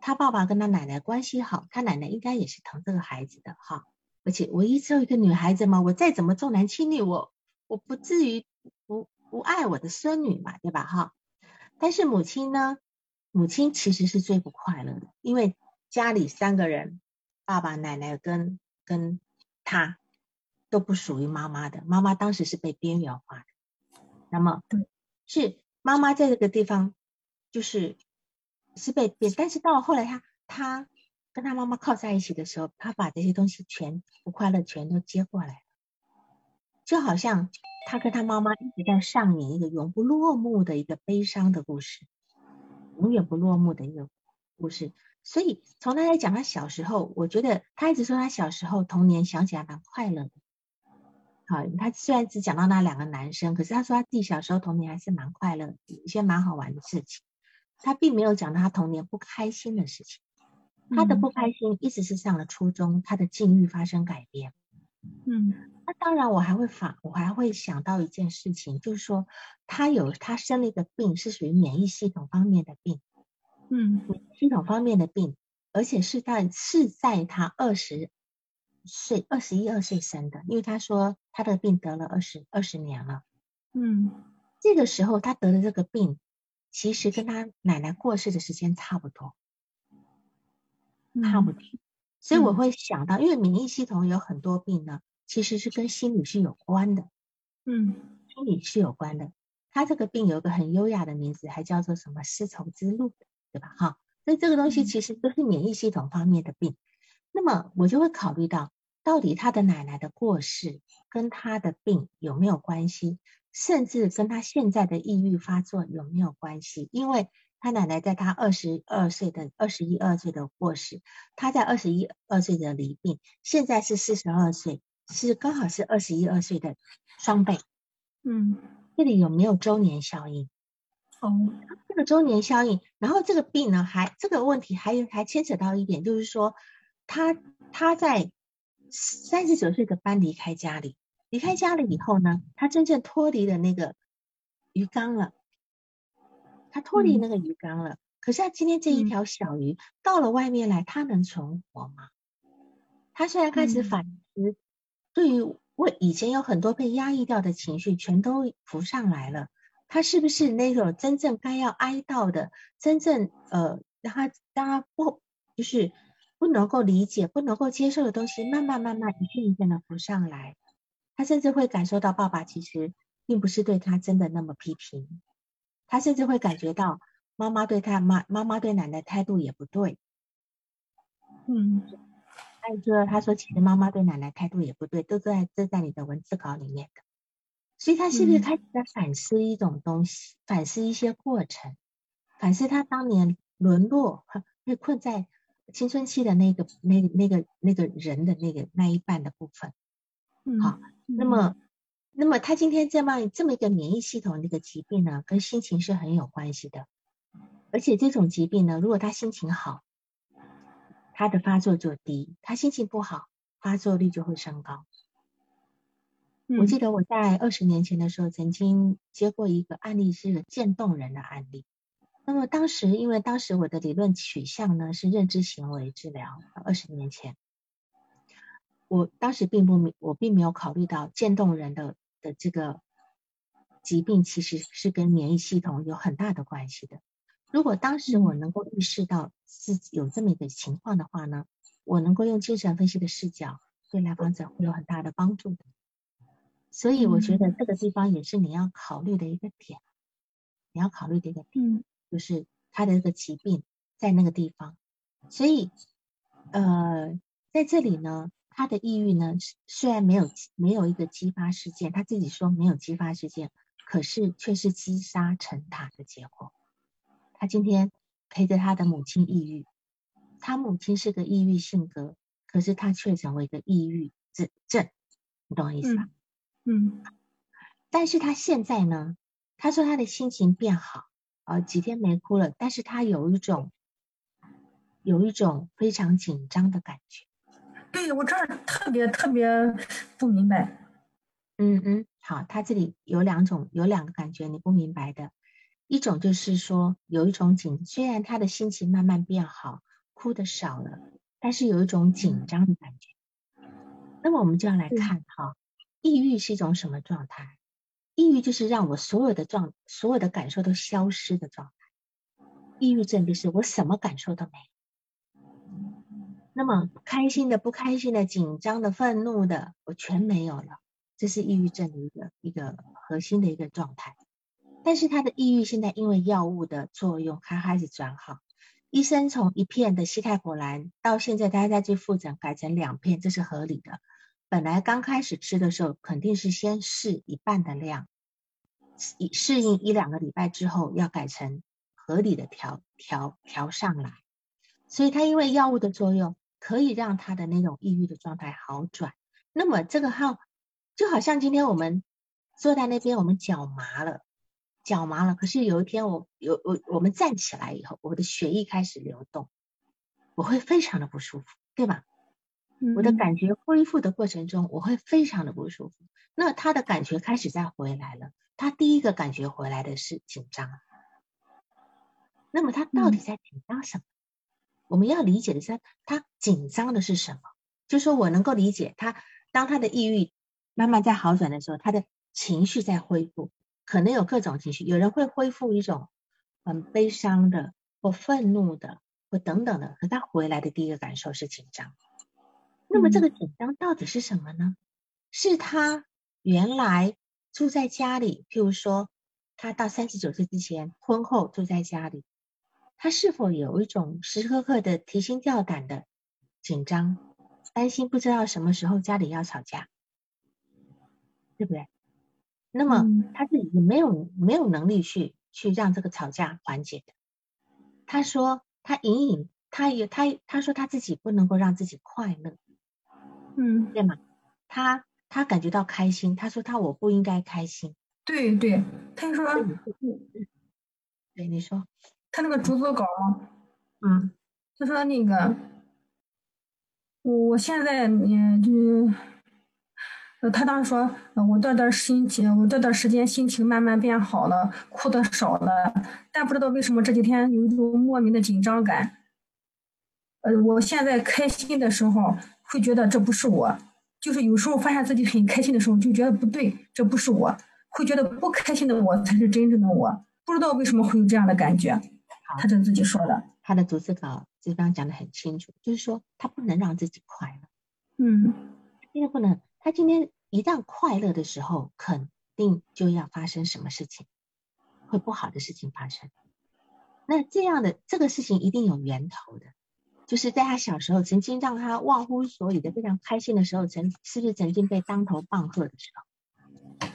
他爸爸跟他奶奶关系好，他奶奶应该也是疼这个孩子的哈。而且我一只有一个女孩子嘛，我再怎么重男轻女，我我不至于不不爱我的孙女嘛，对吧哈？但是母亲呢，母亲其实是最不快乐的，因为家里三个人，爸爸、奶奶跟跟他都不属于妈妈的，妈妈当时是被边缘化的。那么是。妈妈在这个地方，就是是被变，但是到了后来，他他跟他妈妈靠在一起的时候，他把这些东西全不快乐全都接过来了，就好像他跟他妈妈一直在上演一个永不落幕的一个悲伤的故事，永远不落幕的一个故事。所以从他来讲，他小时候，我觉得他一直说他小时候童年想起来蛮快乐的。好，他虽然只讲到那两个男生，可是他说他自己小时候童年还是蛮快乐，的一些蛮好玩的事情。他并没有讲到他童年不开心的事情。他的不开心一直是上了初中，他的境遇发生改变。嗯，那当然我还会反，我还会想到一件事情，就是说他有他生了一个病，是属于免疫系统方面的病。嗯，系统方面的病，而且是在是在他二十。岁二十一二岁生的，因为他说他的病得了二十二十年了。嗯，这个时候他得的这个病，其实跟他奶奶过世的时间差不多，差不多。所以我会想到，因为免疫系统有很多病呢，其实是跟心理是有关的。嗯，心理是有关的。他这个病有一个很优雅的名字，还叫做什么丝绸之路，对吧？哈，所以这个东西其实都是免疫系统方面的病。那么我就会考虑到，到底他的奶奶的过世跟他的病有没有关系，甚至跟他现在的抑郁发作有没有关系？因为他奶奶在他二十二岁的二十一二岁的过世，他在二十一二岁的离病，现在是四十二岁，是刚好是二十一二岁的双倍。嗯，这里有没有周年效应？哦，这个周年效应，然后这个病呢，还这个问题还有还牵扯到一点，就是说。他他在三十九岁的班离开家里，离开家里以后呢，他真正脱离了那个鱼缸了，他脱离那个鱼缸了。可是他今天这一条小鱼到了外面来，他能存活吗？他虽然开始反思，对于我以前有很多被压抑掉的情绪，全都浮上来了。他是不是那种真正该要哀悼的，真正呃让他让他不就是？不能够理解、不能够接受的东西，慢慢慢慢一件一件的浮上来。他甚至会感受到爸爸其实并不是对他真的那么批评，他甚至会感觉到妈妈对他妈妈妈对奶奶态度也不对。嗯，还有说他说其实妈妈对奶奶态度也不对，都在都在你的文字稿里面的。所以他是不是开始在反思一种东西，反思一些过程，反思他当年沦落被困在。青春期的那个、那、那个、那个人的那个那一半的部分，好，那么，那么他今天这么这么一个免疫系统那个疾病呢，跟心情是很有关系的。而且这种疾病呢，如果他心情好，他的发作就低；他心情不好，发作率就会升高。我记得我在二十年前的时候，曾经接过一个案例，是个渐冻人的案例。那么当时，因为当时我的理论取向呢是认知行为治疗，二十年前，我当时并不明我并没有考虑到渐冻人的的这个疾病其实是跟免疫系统有很大的关系的。如果当时我能够意识到自己有这么一个情况的话呢，我能够用精神分析的视角对来访者会有很大的帮助的。所以我觉得这个地方也是你要考虑的一个点，你要考虑的一个点，就是他的这个疾病在那个地方。所以，呃，在这里呢，他的抑郁呢，虽然没有没有一个激发事件，他自己说没有激发事件，可是却是积沙成塔的结果。他今天陪着他的母亲抑郁，他母亲是个抑郁性格，可是他却成为一个抑郁症症，你懂我意思吧？嗯，但是他现在呢？他说他的心情变好，呃，几天没哭了。但是他有一种，有一种非常紧张的感觉。对我这儿特别特别不明白。嗯嗯，好，他这里有两种，有两个感觉你不明白的。一种就是说有一种紧，虽然他的心情慢慢变好，哭的少了，但是有一种紧张的感觉。那么我们就要来看哈。抑郁是一种什么状态？抑郁就是让我所有的状、所有的感受都消失的状态。抑郁症就是我什么感受都没有。那么开心的、不开心的、紧张的、愤怒的，我全没有了。这是抑郁症的一个一个核心的一个状态。但是他的抑郁现在因为药物的作用，他开始转好。医生从一片的西泰果兰到现在，他再去复诊改成两片，这是合理的。本来刚开始吃的时候，肯定是先试一半的量，适适应一两个礼拜之后，要改成合理的调调调上来。所以他因为药物的作用，可以让他的那种抑郁的状态好转。那么这个号就好像今天我们坐在那边，我们脚麻了，脚麻了。可是有一天我有我我们站起来以后，我的血液开始流动，我会非常的不舒服，对吧？我的感觉恢复的过程中，我会非常的不舒服。那他的感觉开始在回来了，他第一个感觉回来的是紧张。那么他到底在紧张什么？我们要理解的是，他紧张的是什么？就是说我能够理解他，当他的抑郁慢慢在好转的时候，他的情绪在恢复，可能有各种情绪，有人会恢复一种很悲伤的或愤怒的或等等的，可他回来的第一个感受是紧张。那么这个紧张到底是什么呢？是他原来住在家里，譬如说他到三十九岁之前，婚后住在家里，他是否有一种时时刻刻的提心吊胆的紧张，担心不知道什么时候家里要吵架，对不对？那么他自己没有没有能力去去让这个吵架缓解的。他说他隐隐他也他他说他自己不能够让自己快乐。嗯，对吗？他他感觉到开心，他说他我不应该开心。对对，他就说，对你说，他那个逐字稿，嗯，他说那个，我现在嗯就，呃，他当时说，我这段心情，我这段时间心情慢慢变好了，哭的少了，但不知道为什么这几天有一种莫名的紧张感。呃，我现在开心的时候。会觉得这不是我，就是有时候发现自己很开心的时候，就觉得不对，这不是我。会觉得不开心的我才是真正的我，不知道为什么会有这样的感觉。他是自己说的，他的逐字稿这方讲的很清楚，就是说他不能让自己快乐。嗯，因为不能，他今天一旦快乐的时候，肯定就要发生什么事情，会不好的事情发生。那这样的这个事情一定有源头的。就是在他小时候，曾经让他忘乎所以的非常开心的时候，曾是不是曾经被当头棒喝的时候？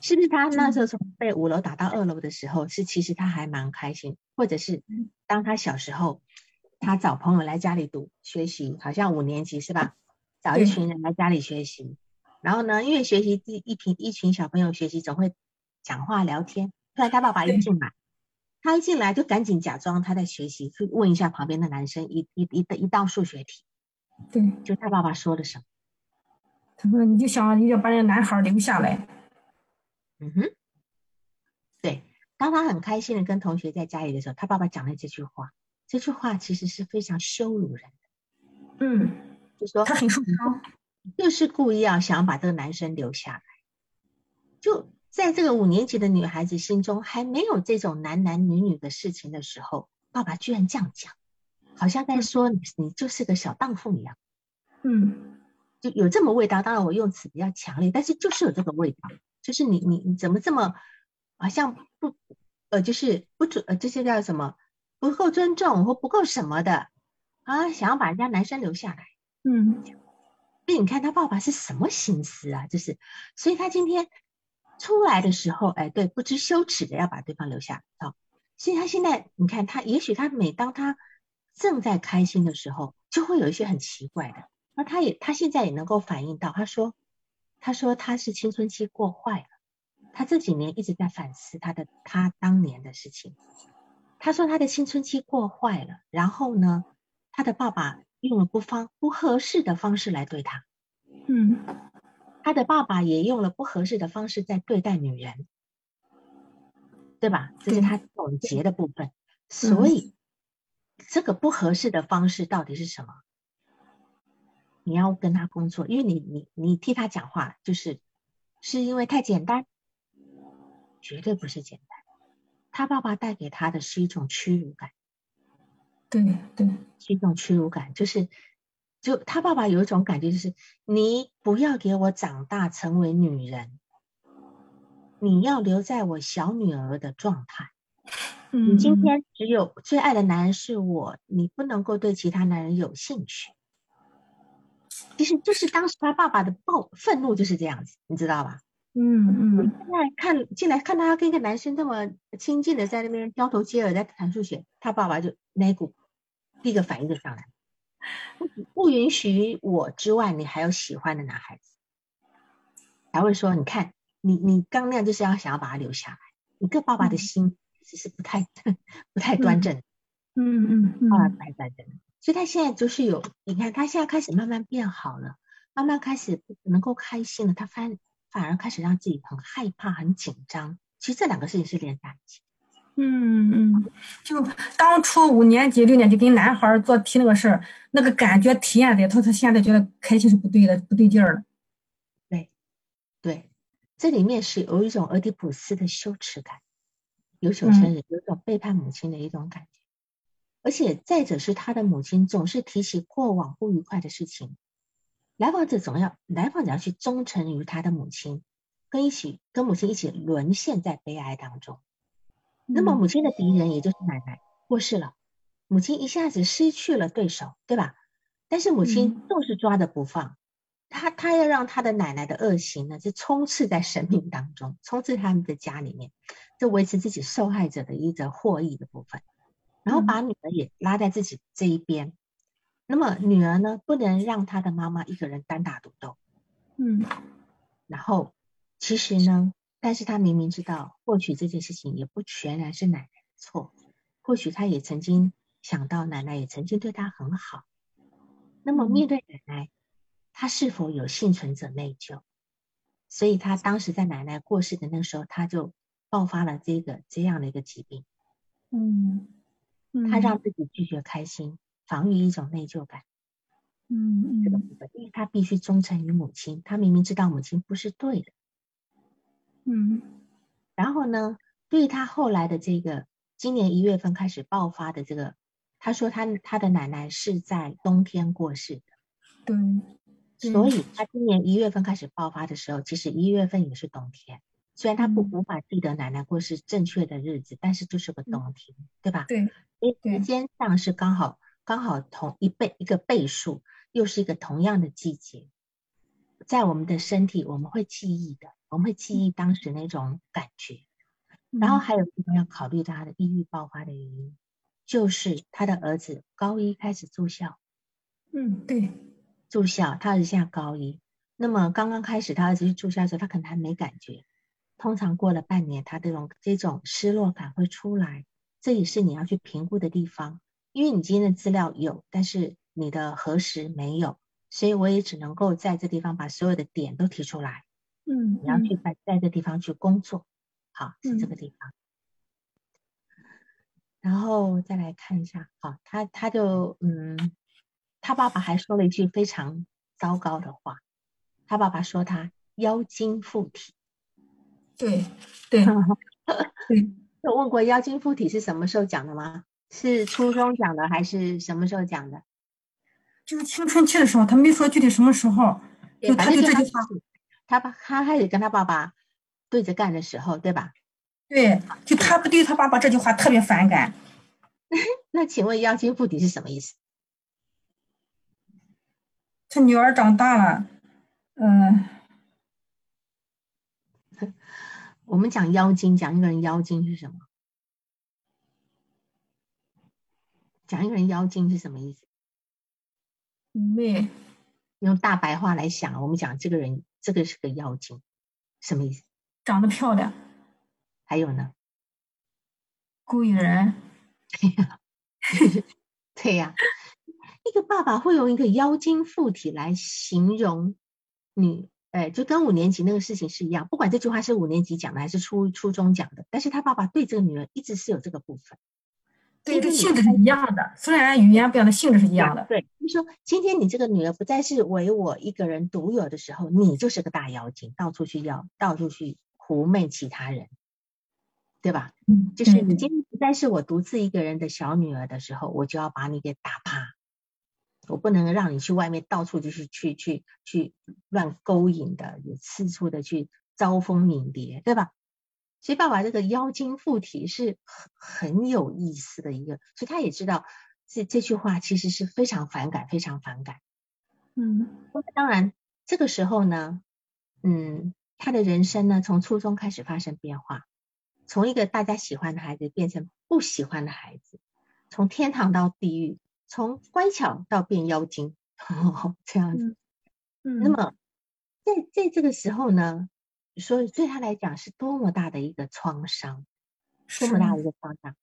是不是他那时候从被五楼打到二楼的时候，是其实他还蛮开心？或者是当他小时候，他找朋友来家里读学习，好像五年级是吧？找一群人来家里学习，然后呢，因为学习一一群一群小朋友学习总会讲话聊天，突然他爸爸一进来，他一进来就赶紧假装他在学习，去问一下旁边的男生一一一的一道数学题。对，就他爸爸说的什么？他说你就想你要把那个男孩留下来。嗯哼，对。当他很开心的跟同学在家里的时候，他爸爸讲了这句话，这句话其实是非常羞辱人的。嗯，就说他很受伤，就是故意要想把这个男生留下来。就在这个五年级的女孩子心中还没有这种男男女女的事情的时候，爸爸居然这样讲，好像在说你你就是个小荡妇一样。嗯，就有这么味道。当然我用词比较强烈，但是就是有这个味道，就是你你你怎么这么好像不呃就是不准呃这些叫什么不够尊重或不够什么的啊，想要把人家男生留下来。嗯，所以你看他爸爸是什么心思啊？就是，所以他今天。出来的时候，哎，对，不知羞耻的要把对方留下啊。所以他现在，你看他，也许他每当他正在开心的时候，就会有一些很奇怪的。那他也，他现在也能够反映到，他说，他说他是青春期过坏了，他这几年一直在反思他的他当年的事情。他说他的青春期过坏了，然后呢，他的爸爸用了不方不合适的方式来对他，嗯。他的爸爸也用了不合适的方式在对待女人，对吧？这是他总结的部分。所以，这个不合适的方式到底是什么？你要跟他工作，因为你你你替他讲话，就是是因为太简单，绝对不是简单。他爸爸带给他的是一种屈辱感，对对，是一种屈辱感，就是。就他爸爸有一种感觉，就是你不要给我长大成为女人，你要留在我小女儿的状态。你今天只有最爱的男人是我，你不能够对其他男人有兴趣。其实就是当时他爸爸的暴愤怒就是这样子，你知道吧？嗯嗯。现在看进来看他跟一个男生这么亲近的在那边交头接耳在谈数学，他爸爸就那股第一个反应就上来。不不允许我之外，你还有喜欢的男孩子，才会说，你看你你刚那样就是要想要把他留下来，你跟爸爸的心其实不太不太端正，嗯嗯，爸爸不太端正，所以他现在就是有，你看他现在开始慢慢变好了，慢慢开始能够开心了，他反反而开始让自己很害怕、很紧张，其实这两个事情是连在一起。嗯嗯，就当初五年级、六年级跟男孩做题那个事儿，那个感觉体验在，他他现在觉得开心是不对的，不对劲儿了。对，对，这里面是有一种俄狄浦斯的羞耻感，有羞成人，有种背叛母亲的一种感觉。而且再者是他的母亲总是提起过往不愉快的事情，来访者总要来访者要去忠诚于他的母亲，跟一起跟母亲一起沦陷在悲哀当中。那么母亲的敌人也就是奶奶过世了，母亲一下子失去了对手，对吧？但是母亲就是抓着不放，她她要让她的奶奶的恶行呢，就充斥在生命当中，充斥他们的家里面，就维持自己受害者的一则获益的部分，然后把女儿也拉在自己这一边。那么女儿呢，不能让她的妈妈一个人单打独斗，嗯，然后其实呢。但是他明明知道，或许这件事情也不全然是奶奶的错，或许他也曾经想到奶奶也曾经对他很好。那么面对奶奶，他是否有幸存者内疚？所以他当时在奶奶过世的那时候，他就爆发了这个这样的一个疾病。嗯，他让自己拒绝开心，防御一种内疚感。嗯这个部分，因为他必须忠诚于母亲，他明明知道母亲不是对的。嗯，然后呢？对他后来的这个今年一月份开始爆发的这个，他说他他的奶奶是在冬天过世的，对，所以他今年一月份开始爆发的时候，其实一月份也是冬天。虽然他不无法记得奶奶过世正确的日子，但是就是个冬天，对吧？对，因为时间上是刚好刚好同一倍一个倍数，又是一个同样的季节，在我们的身体我们会记忆的。我们会记忆当时那种感觉，然后还有地方要考虑到他的抑郁爆发的原因，就是他的儿子高一开始住校。嗯，对，住校，他儿子现在高一。那么刚刚开始他儿子去住校的时候，他可能还没感觉。通常过了半年，他这种这种失落感会出来，这也是你要去评估的地方，因为你今天的资料有，但是你的核实没有，所以我也只能够在这地方把所有的点都提出来。嗯，你要去在在这地方去工作，好是这个地方。然后再来看一下，好，他他就嗯，他爸爸还说了一句非常糟糕的话，他爸爸说他妖精附体。对对 对，有问过妖精附体是什么时候讲的吗？是初中讲的还是什么时候讲的？就是青春期的时候，他没说具体什么时候，就他就这句话，他爸他开始跟他爸爸对着干的时候，对吧？对，就他不对他爸爸这句话特别反感。那请问妖精附体是什么意思？他女儿长大了，嗯。我们讲妖精，讲一个人妖精是什么？讲一个人妖精是什么意思？妹用大白话来想，我们讲这个人，这个是个妖精，什么意思？长得漂亮。还有呢？勾引人。对呀，对呀。一个爸爸会用一个妖精附体来形容你。哎，就跟五年级那个事情是一样，不管这句话是五年级讲的还是初初中讲的，但是他爸爸对这个女人一直是有这个部分，对，这性质是一样的，虽然语言不一样的性质是一样的。对，就说今天你这个女儿不再是唯我一个人独有的时候，你就是个大妖精，到处去要，到处去狐媚其他人，对吧？嗯，就是你今天不再是我独自一个人的小女儿的时候，我就要把你给打趴。我不能让你去外面到处就是去去去乱勾引的，有四处的去招蜂引蝶，对吧？所以爸爸这个妖精附体是很很有意思的一个，所以他也知道这这句话其实是非常反感，非常反感。嗯，当然这个时候呢，嗯，他的人生呢从初中开始发生变化，从一个大家喜欢的孩子变成不喜欢的孩子，从天堂到地狱。从乖巧到变妖精，这样子。嗯，那么在在这个时候呢，所以对他来讲是多么大的一个创伤，多么大的一个创伤。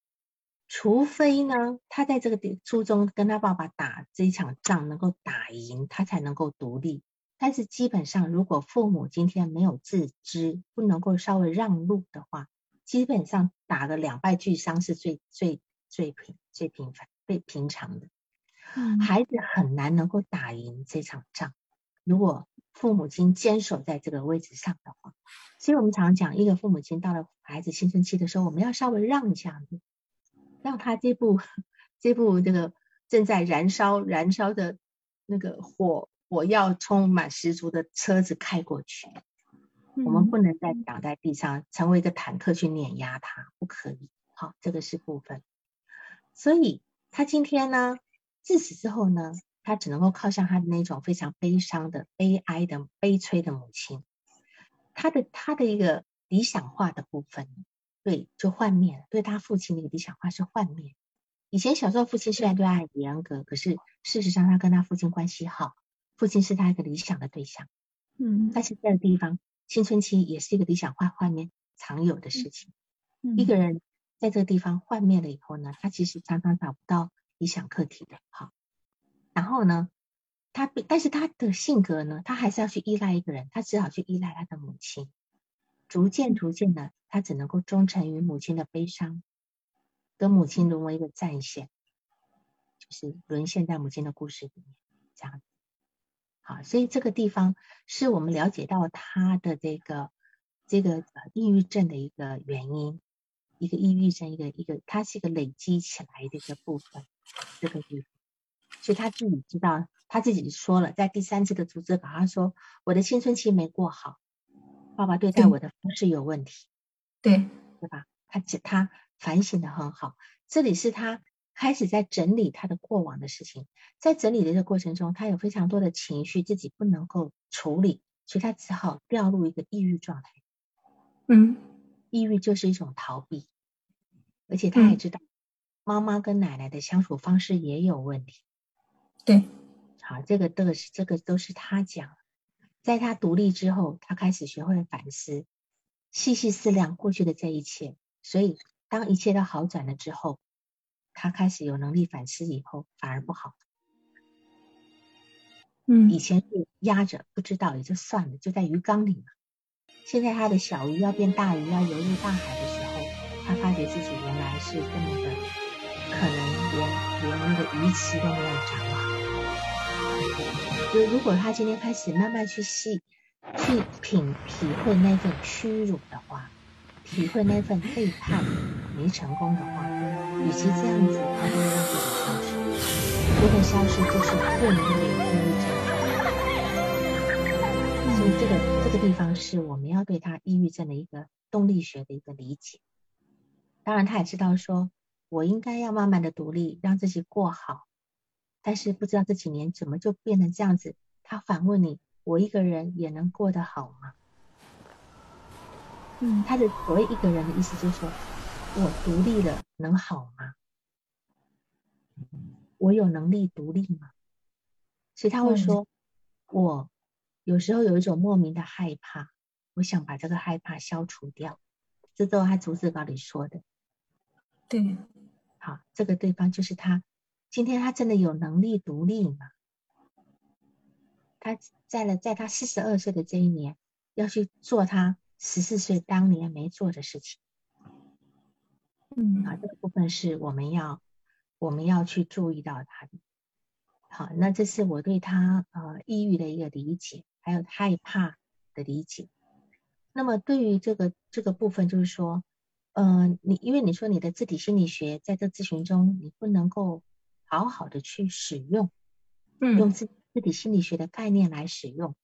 除非呢，他在这个地初中跟他爸爸打这一场仗能够打赢，他才能够独立。但是基本上，如果父母今天没有自知，不能够稍微让路的话，基本上打的两败俱伤是最最最平最平凡最平常的。孩子很难能够打赢这场仗，如果父母亲坚守在这个位置上的话，所以我们常讲，一个父母亲到了孩子青春期的时候，我们要稍微让一下路，让他这部这部这个正在燃烧燃烧的那个火火药充满十足的车子开过去，我们不能再挡在地上，成为一个坦克去碾压他，不可以。好，这个是部分。所以他今天呢？自此之后呢，他只能够靠向他的那种非常悲伤的、悲哀的、悲催的母亲。他的他的一个理想化的部分，对，就幻灭了。对他父亲的理想化是幻灭。以前小时候父亲虽然对他很严格，可是事实上他跟他父亲关系好，父亲是他一个理想的对象。嗯，但是这个地方青春期也是一个理想化幻灭常有的事情。一个人在这个地方幻灭了以后呢，他其实常常找不到。理想课题的，好，然后呢，他但是他的性格呢，他还是要去依赖一个人，他只好去依赖他的母亲，逐渐逐渐的，他只能够忠诚于母亲的悲伤，跟母亲沦为一个战线，就是沦陷在母亲的故事里面，这样，好，所以这个地方是我们了解到他的这个这个抑郁症的一个原因。一个抑郁症，一个一个，它是一个累积起来的一个部分，这个地方，所以他自己知道，他自己说了，在第三次的组织稿，他说我的青春期没过好，爸爸对待我的方式有问题，对对吧？他他反省的很好，这里是他开始在整理他的过往的事情，在整理的这个过程中，他有非常多的情绪自己不能够处理，所以他只好掉入一个抑郁状态，嗯，抑郁就是一种逃避。而且他还知道，妈妈跟奶奶的相处方式也有问题。对，好，这个这个是这个都是他讲。在他独立之后，他开始学会反思，细细思量过去的这一切。所以当一切都好转了之后，他开始有能力反思以后，反而不好。嗯，以前是压着不知道也就算了，就在鱼缸里嘛。现在他的小鱼要变大鱼，要游入大海的时候，他发觉自己原来是这么的，可能连连那个鱼鳍都没有长好。就如果他今天开始慢慢去细去品体会那份屈辱的话，体会那份背叛没成功的话，与其这样子，他不如让自己消失。如果消失就是不能给抑郁症。所以这个这个地方是我们要对他抑郁症的一个动力学的一个理解。当然，他也知道说，我应该要慢慢的独立，让自己过好。但是不知道这几年怎么就变成这样子？他反问你：我一个人也能过得好吗？嗯，他的所谓一个人的意思就是说，我独立了能好吗？我有能力独立吗？所以他会说，我有时候有一种莫名的害怕，我想把这个害怕消除掉。这都是他逐字稿里说的。对，好，这个对方就是他今天他真的有能力独立吗？他在了，在他四十二岁的这一年，要去做他十四岁当年没做的事情。嗯，啊，这个部分是我们要我们要去注意到他的。好，那这是我对他呃抑郁的一个理解，还有害怕的理解。那么对于这个这个部分，就是说，呃，你因为你说你的自体心理学在这咨询中，你不能够好好的去使用，用嗯自自体心理学的概念来使用。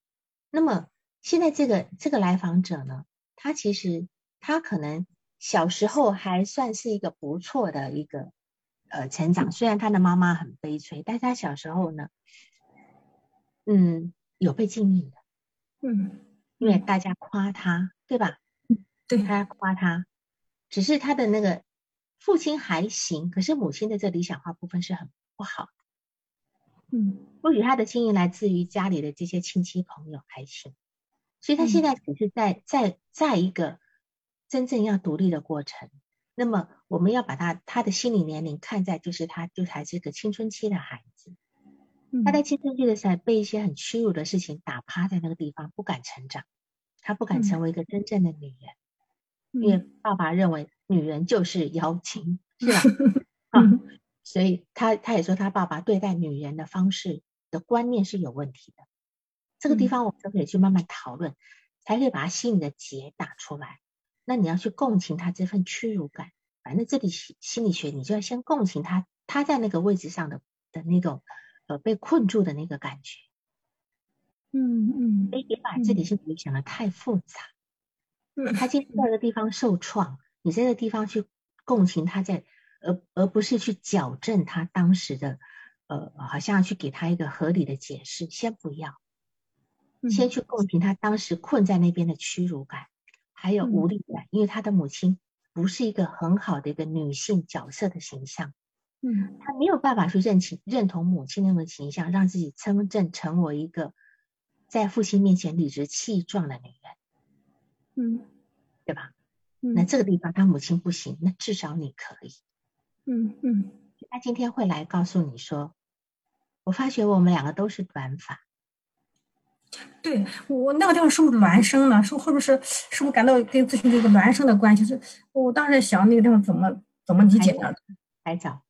那么现在这个这个来访者呢，他其实他可能小时候还算是一个不错的一个呃成长，虽然他的妈妈很悲催，但是他小时候呢，嗯，有被敬意的，嗯，因为大家夸他，对吧？对，大家夸他，只是他的那个父亲还行，可是母亲的这理想化部分是很不好的。嗯或许他的经营来自于家里的这些亲戚朋友还行，所以他现在。只是在在在一个真正要独立的过程。那么我们要把他他的心理年龄看在就是他就还是个青春期的孩子，嗯，他在。青春期的时候被一些很屈辱的事情打趴在那个地方，不敢成长，他不敢成为一个真正的女人，因为。爸爸认为女人就是妖精，是吧？啊，所以他他也说他爸爸对待女人的方式的观念是有问题的。这个地嗯方我们都可以去慢慢讨论，才可以把他心里的结打出来。那你要去共情他这份屈辱感，反正这里心心理学你就要先共情他他在那个位置上的的那种呃被困住的那个感觉。嗯嗯所以别把这里心理想的太复杂。嗯，他今天在这个地方受创，你在这个地方去共情他在，而而不是去矫正他当时的，呃，好像去给他一个合理的解释，先不要，嗯先去共情他当时困在那边的屈辱感，还有无力感，因为他的母亲不是一个很好的一个女性角色的形象，嗯他没有办法去认清认同母亲那种形象，让自己真正成为一个在父亲面前理直气壮的女人，嗯对吧？嗯，那这个地方他母亲不行，那至少你可以。嗯嗯他今天会来告诉你说，我发觉我们两个都是短发，对我那个地方是不是孪生呢？是会不会是是不是感到跟咨询这个孪生的关系？是我当时想那个地方怎么怎么理解呢？还早。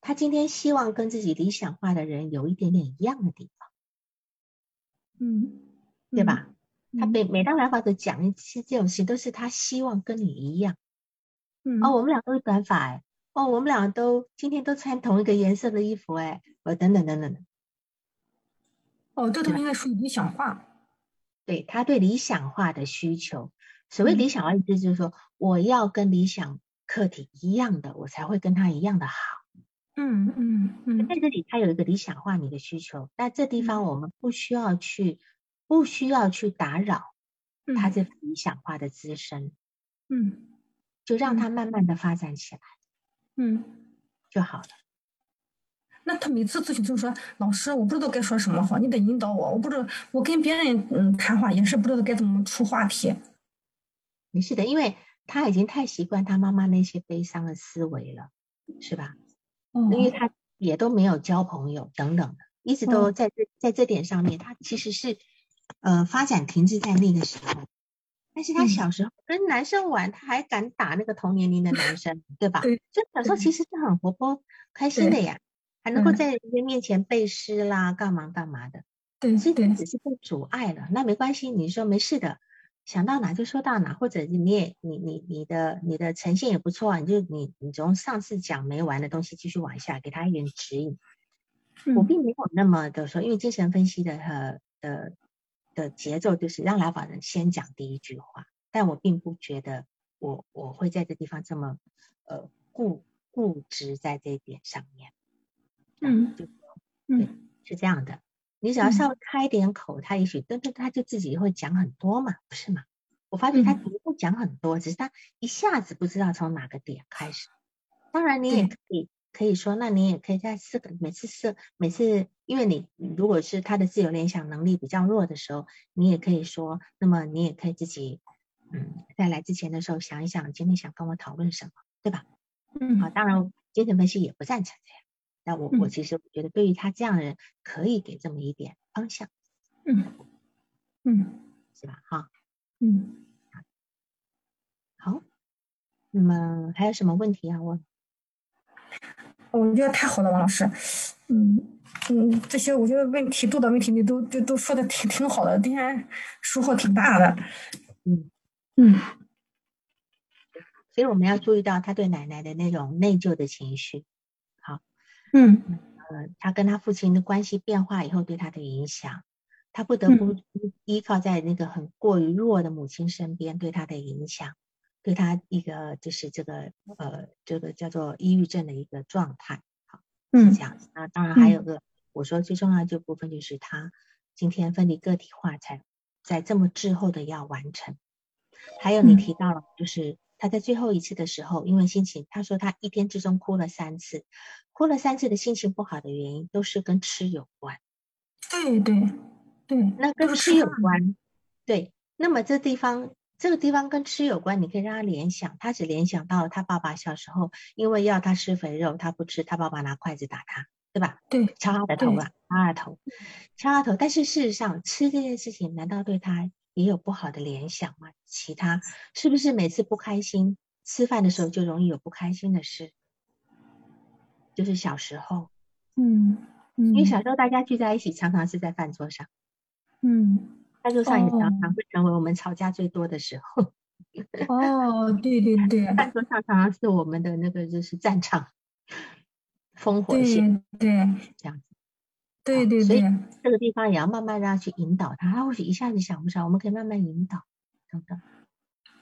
他今天希望跟自己理想化的人有一点点一样的地方，嗯，对吧？他嗯每每当来访者讲一些这种事，都是他希望跟你一样。嗯哦，我们俩都是短发哎，哦，我们俩都今天都穿同一个颜色的衣服哎，我，等等等等的。哦，这都应该属于理想化。对他对理想化的需求，所谓嗯。理想化意思就是说，我要跟理想客体一样的，我才会跟他一样的好。嗯嗯嗯。在这里，他有一个理想化你的需求，那这地方我们不需要去，不需要去打扰他这理想化的滋生，嗯。就让嗯。他慢慢的发展起来嗯。就好了。那他每次咨询就是说，老师，我不知道该说什么好，你得引导我。我不知道，我跟别人嗯谈话也是不知道该怎么出话题。没事的，因为他已经太习惯他妈妈那些悲伤的思维了，是吧？嗯因为他也都没有交朋友等等的，一直都在这在这点上面，他其实是呃发展停滞在那个时候。但是他嗯小时候跟男生玩，他还敢打那个同年龄的男生，对吧？对就小时候其实是很活泼、开心的呀，还能够嗯在人家面前背诗啦，干嘛干嘛的。对对所以只是被阻碍了，那没关系，你说没事的，想到哪就说到哪，或者你也你你你的你的呈现也不错啊，你就你你从上次讲没完的东西继续往下，给他一点指引。我嗯并没有那么的说，因为精神分析的呃的的节奏就是让来访人先讲第一句话，但我并不觉得我我会在这地方这么呃固固执在这一点上面。嗯就嗯是这样的，你只要嗯稍微开一点口，他也许但是他就自己会讲很多嘛，不是吗？我发觉他嗯不会讲很多，只是他一下子不知道从哪个点开始。当然，你也可以可以说，那你也可以在四个每次四每次，因为你如果是他的自由联想能力比较弱的时候，你也可以说，那么你也可以自己嗯，在来之前的时候想一想，今天想跟我讨论什么，对吧？嗯好，当然精神分析也不赞成这样。那我我嗯其实觉得，对于他这样的人，可以给这么一点方向，嗯嗯是吧？哈，嗯，好，那么还有什么问题要问？我觉得太好了，王老师。嗯嗯，这些我觉得问题多的问题你都都都说的挺挺好的，今天收获挺大的。嗯嗯所以我们要注意到他对奶奶的那种内疚的情绪，好嗯呃，他跟他父亲的关系变化以后对他的影响，他不得不依依靠在那个很过于弱的母亲身边对他的影响，对他一个就是这个呃这个叫做抑郁症的一个状态，好是嗯这样子。那当然还有个我说最重要的这部分就是他今天分离个体化才在这么滞后的要完成。还有你嗯提到了，就是他在最后一次的时候，因为心情，他说他一天之中哭了三次，哭了三次的心情不好的原因都是跟吃有关。对对对，那跟吃有关，对。那么这地方，这个地方跟吃有关，你可以让他联想，他只联想到了他爸爸小时候因为要他吃肥肉，他不吃，他爸爸拿筷子打他，对吧？对敲他的头对啊，敲他的头，敲他头。但是事实上，吃这件事情难道对他也有不好的联想吗？其他是不是每次不开心，吃饭的时候就容易有不开心的事？就是小时候，嗯嗯，因为小时候大家聚在一起，常常是在饭桌上，嗯饭桌上也常哦常会成为我们吵架最多的时候。哦，对对对饭桌上常常是我们的那个就是战场，烽火线对对这样子。对对所以，这个地方也要慢慢让他去引导他，他或许一下子想不上，我们可以慢慢引导，等等。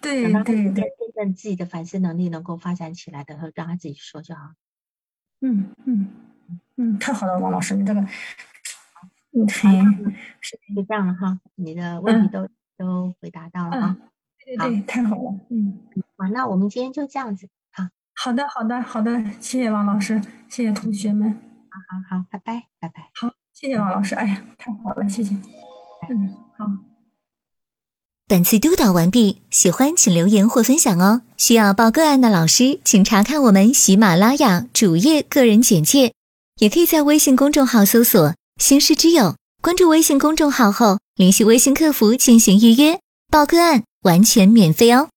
对等到他对真对，正自己的反思能力能够发展起来的让他自己说就好。嗯嗯嗯，太好了，王老师，你这个，嗯，好就这样了哈，你的问题嗯都、都回答到了啊嗯。，对对对，太好了，嗯，好，那我们今天就这样子，好，好的好的好的，谢谢王老师，谢谢同学们，好好好，拜拜，拜拜。好，谢谢王老师，哎呀，太好了，谢谢，嗯，好。本次督导完毕，喜欢请留言或分享哦。需要报个案的老师，请查看我们喜马拉雅主页个人简介，也可以在微信公众号搜索“刑事之友”，关注微信公众号后，联系微信客服进行预约，报个案完全免费哦。